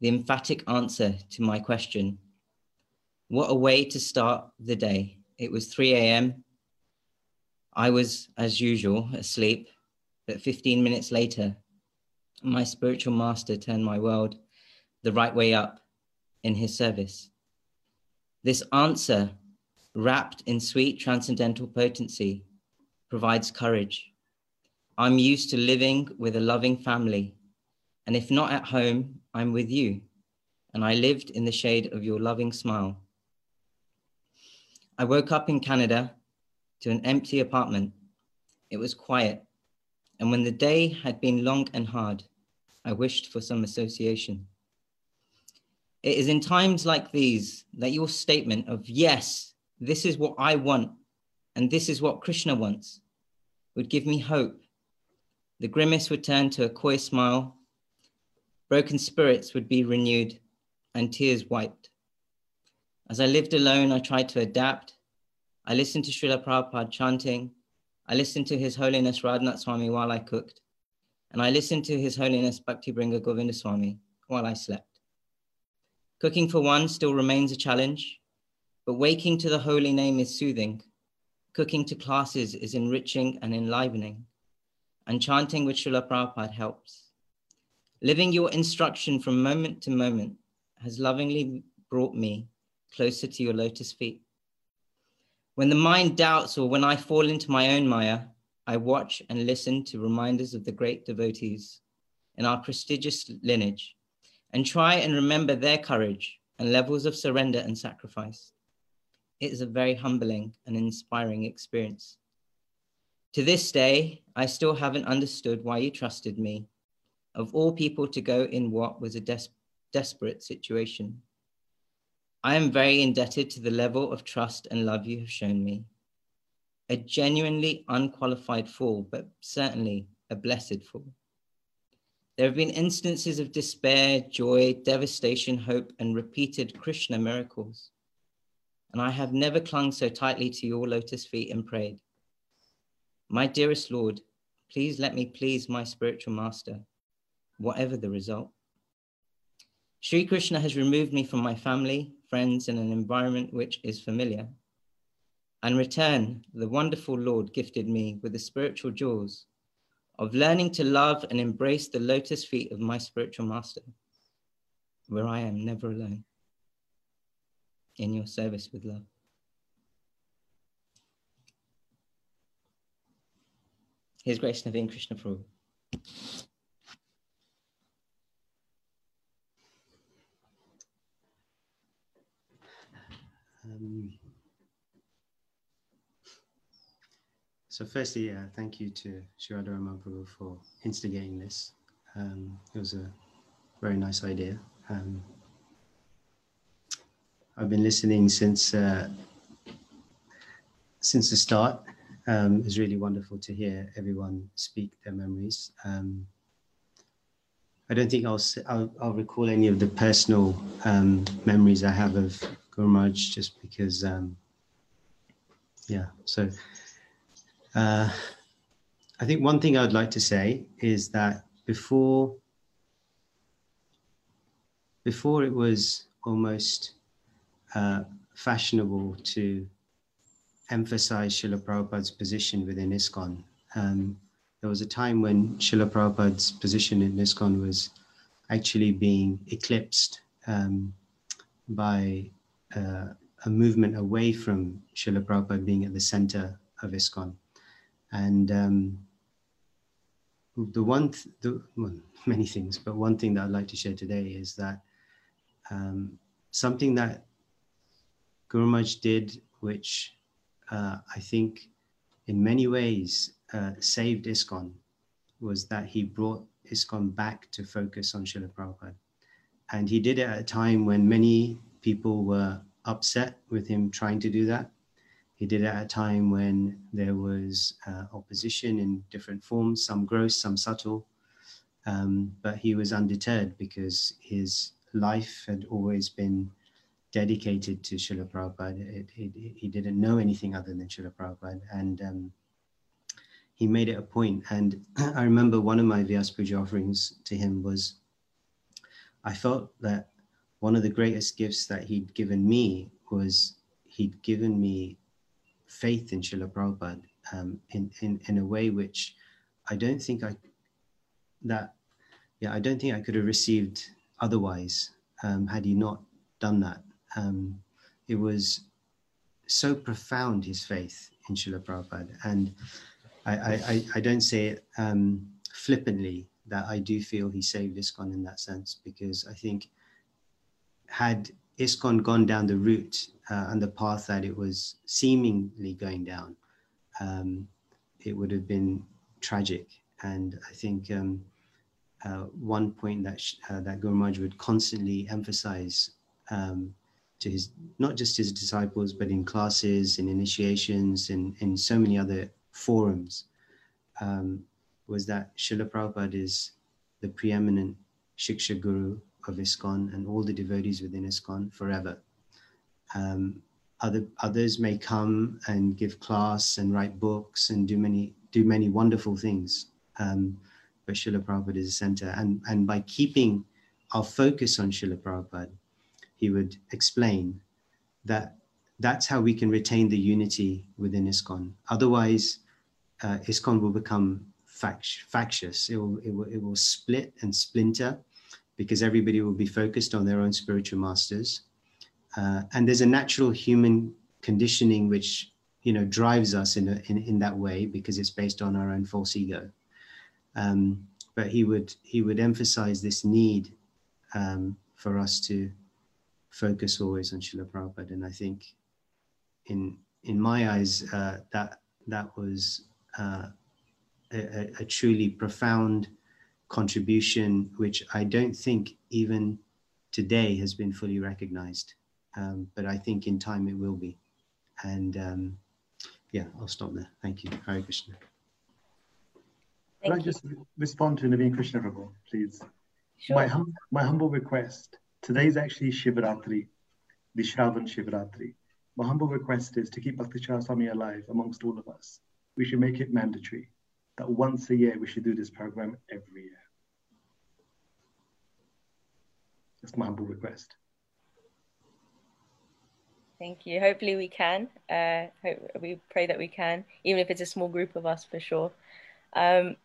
The emphatic answer to my question what a way to start the day. It was 3 a.m. I was, as usual, asleep, but 15 minutes later, my spiritual master turned my world the right way up in his service. This answer, wrapped in sweet transcendental potency, provides courage. I'm used to living with a loving family, and if not at home, I'm with you, and I lived in the shade of your loving smile. I woke up in Canada to an empty apartment. It was quiet. And when the day had been long and hard, I wished for some association. It is in times like these that your statement of, yes, this is what I want, and this is what Krishna wants, would give me hope. The grimace would turn to a coy smile, broken spirits would be renewed, and tears wiped. As I lived alone, I tried to adapt. I listened to Srila Prabhupada chanting. I listened to His Holiness Radhanath Swami while I cooked. And I listened to His Holiness Bhakti Bhringa Govinda Swami while I slept. Cooking for one still remains a challenge, but waking to the holy name is soothing. Cooking to classes is enriching and enlivening. And chanting with Srila Prabhupada helps. Living your instruction from moment to moment has lovingly brought me closer to your lotus feet. When the mind doubts or when I fall into my own Maya, I watch and listen to reminders of the great devotees in our prestigious lineage and try and remember their courage and levels of surrender and sacrifice. It is a very humbling and inspiring experience. To this day, I still haven't understood why you trusted me, of all people to go in what was a des- desperate situation. I am very indebted to the level of trust and love you have shown me. A genuinely unqualified fool, but certainly a blessed fool. There have been instances of despair, joy, devastation, hope, and repeated Krishna miracles. And I have never clung so tightly to your lotus feet and prayed. My dearest Lord, Please let me please my spiritual master, whatever the result. Sri Krishna has removed me from my family, friends, in an environment which is familiar. And return, the wonderful Lord gifted me with the spiritual jewels of learning to love and embrace the lotus feet of my spiritual master, where I am never alone in your service with love. His Grace Naveen Krishna Prabhu. Um, so firstly, uh, thank you to Sri Radha Raman Prabhu for instigating this. Um, it was a very nice idea. Um, I've been listening since uh, since the start. Um, it's really wonderful to hear everyone speak their memories. Um, I don't think I'll, I'll, I'll recall any of the personal um, memories I have of Guru Maharaj just because, um, yeah. So uh, I think one thing I'd like to say is that before before it was almost uh, fashionable to emphasize Srila Prabhupada's position within ISKCON. Um, there was a time when Srila Prabhupada's position in ISKCON was actually being eclipsed um, by uh, a movement away from Srila Prabhupada being at the center of ISKCON. And um, the one, th- the, well, many things, but one thing that I'd like to share today is that um, something that Guru Maharaj did, which uh, I think in many ways uh, saved ISKCON, was that he brought ISKCON back to focus on Srila Prabhupada. And he did it at a time when many people were upset with him trying to do that. He did it at a time when there was uh, opposition in different forms, some gross, some subtle. Um, but he was undeterred because his life had always been dedicated to Srila Prabhupada. It, it, he didn't know anything other than Srila Prabhupada. And um, he made it a point. And I remember one of my Vyas Puja offerings to him was I felt that one of the greatest gifts that he'd given me was he'd given me faith in Srila Prabhupada um, in, in, in a way which I don't think I, that, yeah, I don't think I could have received otherwise um, had he not done that. Um, it was so profound, his faith in Srila Prabhupada. And I, I, I don't say it um, flippantly that I do feel he saved ISKCON in that sense, because I think had ISKCON gone down the route uh, and the path that it was seemingly going down, um, it would have been tragic. And I think um, uh, one point that uh, that Guru Maharaj would constantly emphasize um, to his not just his disciples, but in classes, in initiations, in in so many other forums, um, was that Srila Prabhupada is the preeminent Shiksha Guru of ISKCON and all the devotees within ISKCON forever. Um, other others may come and give class and write books and do many do many wonderful things. Um, but Srila Prabhupada is the center. And, and by keeping our focus on Srila Prabhupada, he would explain that that's how we can retain the unity within ISKCON. Otherwise, uh, ISKCON will become fact- factious. It will, it, will, it will split and splinter because everybody will be focused on their own spiritual masters. Uh, and there's a natural human conditioning which you know drives us in, a, in, in that way because it's based on our own false ego. Um, but he would he would emphasize this need um, for us to focus always on Srila Prabhupada, and I think in in my eyes uh, that that was uh, a, a, truly profound contribution, which I don't think even today has been fully recognized, um, but I think in time it will be. And um, yeah, I'll stop there. Thank you, Hare Krishna. Can I just respond to Naveen Krishna Prabhu, please? Sure. My, hum- my humble request today is actually Shivaratri, the Shravan Shivaratri. My humble request is to keep Bhakti Swami alive amongst all of us. We should make it mandatory. that once a year we should do this program every year. My humble request. Thank you. Hopefully we can. Uh, hope, we pray that we can, even if it's a small group of us for sure. Um,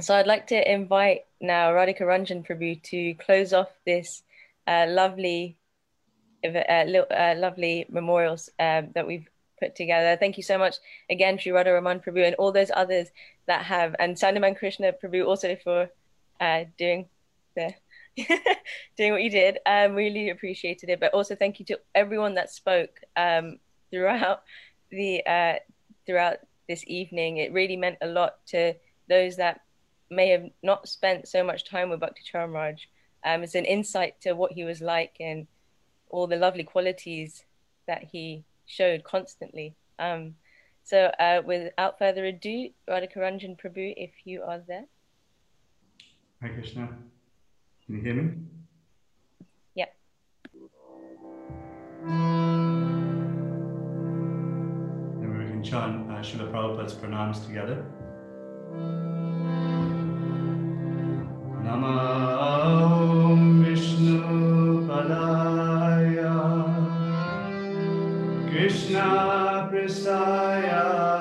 so I'd like to invite now Radhika Ranjan Prabhu to close off this uh, lovely, uh, uh, lovely memorials um, that we've put together. Thank you so much again, Sri Radha Raman Prabhu, and all those others that have, and Sandipan Krishna Prabhu also for uh, doing the doing what you did. Um, really appreciated it. But also thank you to everyone that spoke um, throughout the uh, throughout this evening. It really meant a lot to those that may have not spent so much time with Bhakti Charan Um, it's an insight to what he was like and all the lovely qualities that he showed constantly. Um, so uh, without further ado, Radhika Ranjan Prabhu, if you are there. Hi Krishna. Can you hear me? Yep. Then we can chant uh, Srila Prabhupada's pranams together. Namah Vishnu Padaya Krishna Prasaya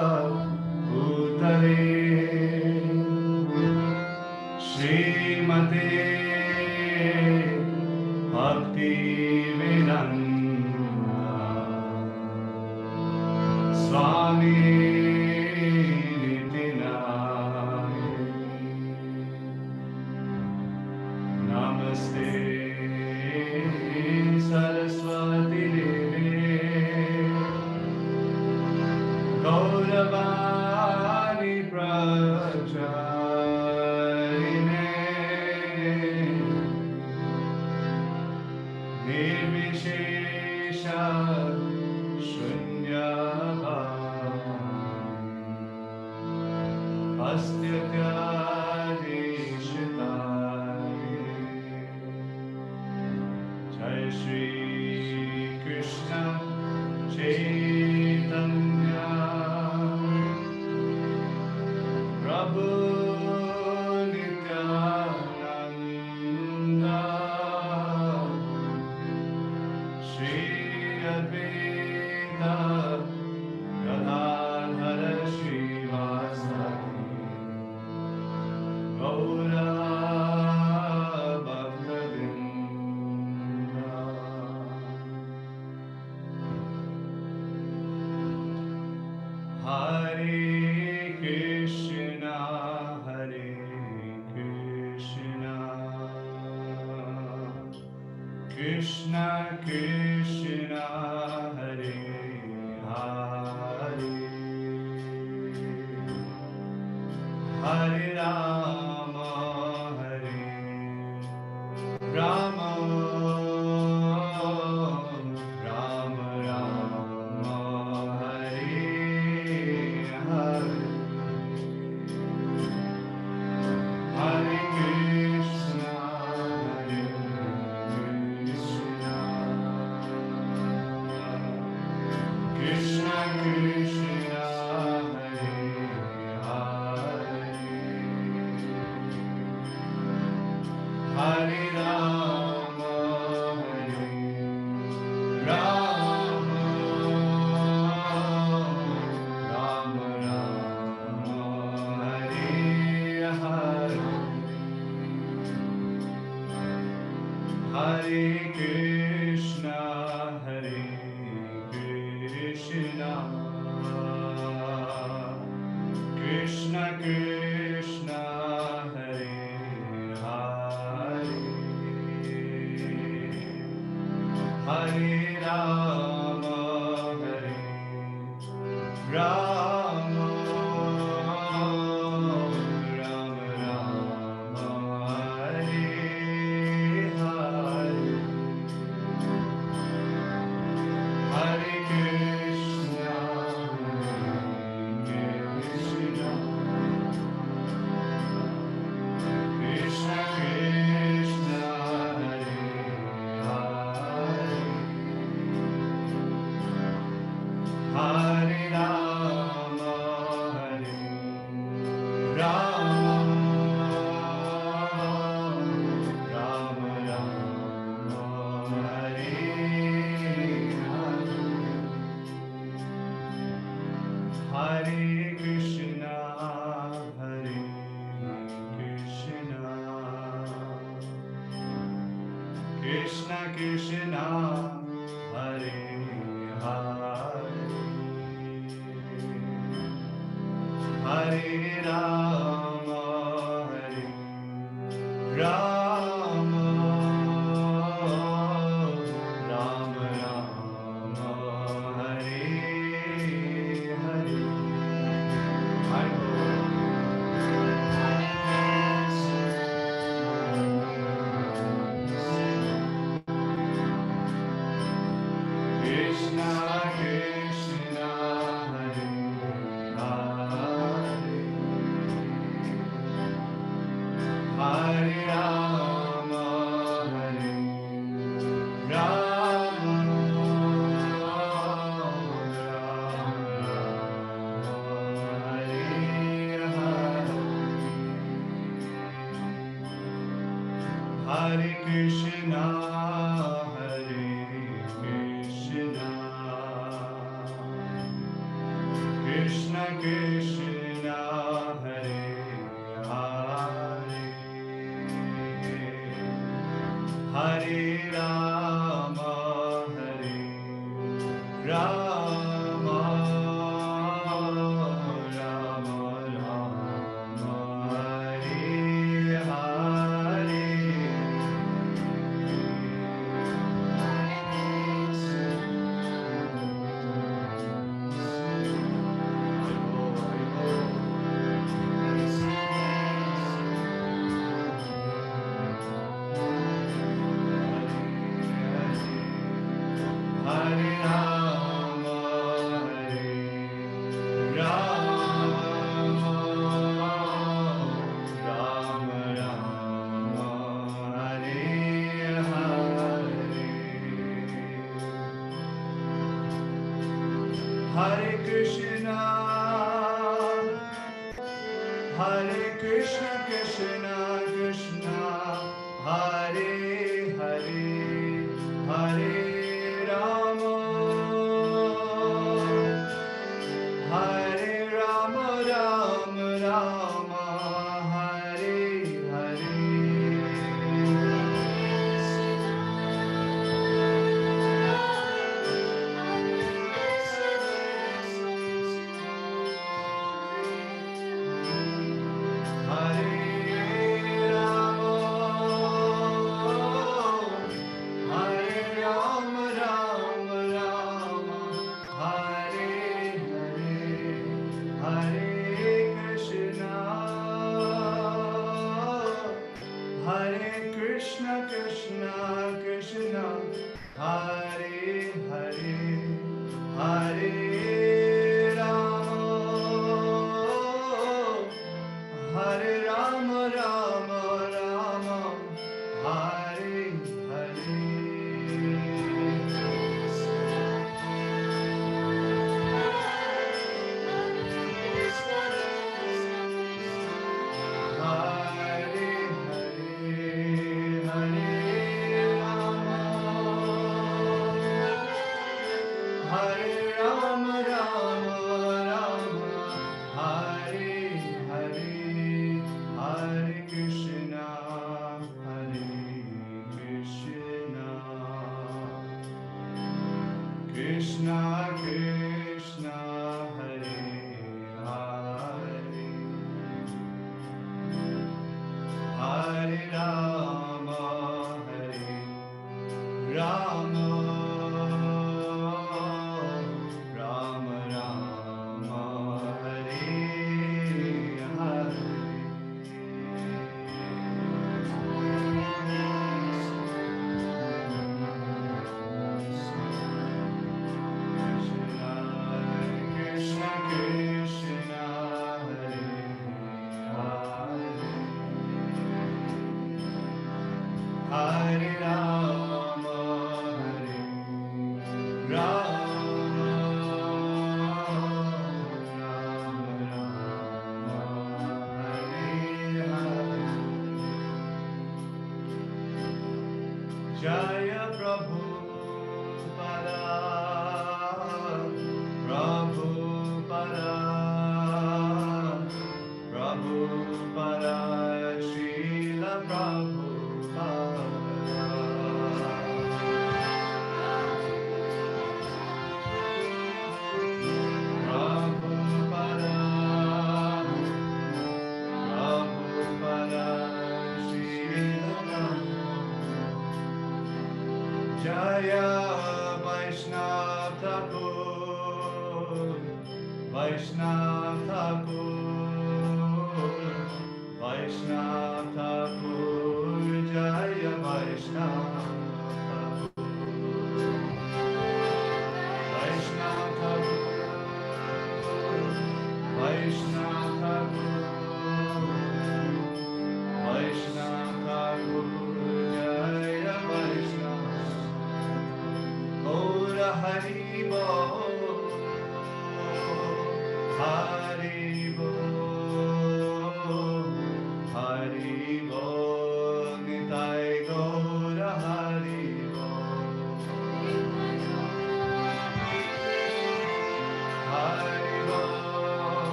Rama.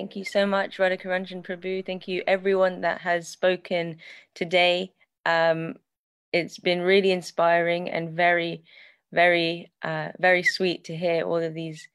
Thank you so much, Radhika Ranjan Prabhu. Thank you, everyone that has spoken today. Um, it's been really inspiring and very, very, uh, very sweet to hear all of these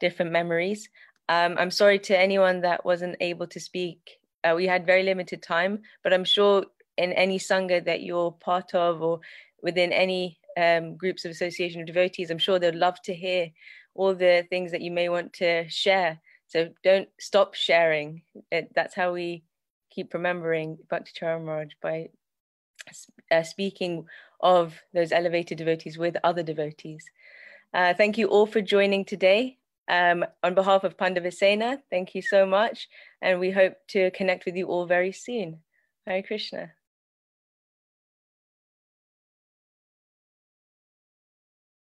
different memories. Um, I'm sorry to anyone that wasn't able to speak. Uh, we had very limited time, but I'm sure in any sangha that you're part of or within any um, groups of association of devotees, I'm sure they'd love to hear all the things that you may want to share. So don't stop sharing. It, that's how we keep remembering Bhakti Charan by uh, speaking of those elevated devotees with other devotees. Uh, thank you all for joining today. Um, on behalf of Pandavasena, thank you so much. And we hope to connect with you all very soon. Hare Krishna.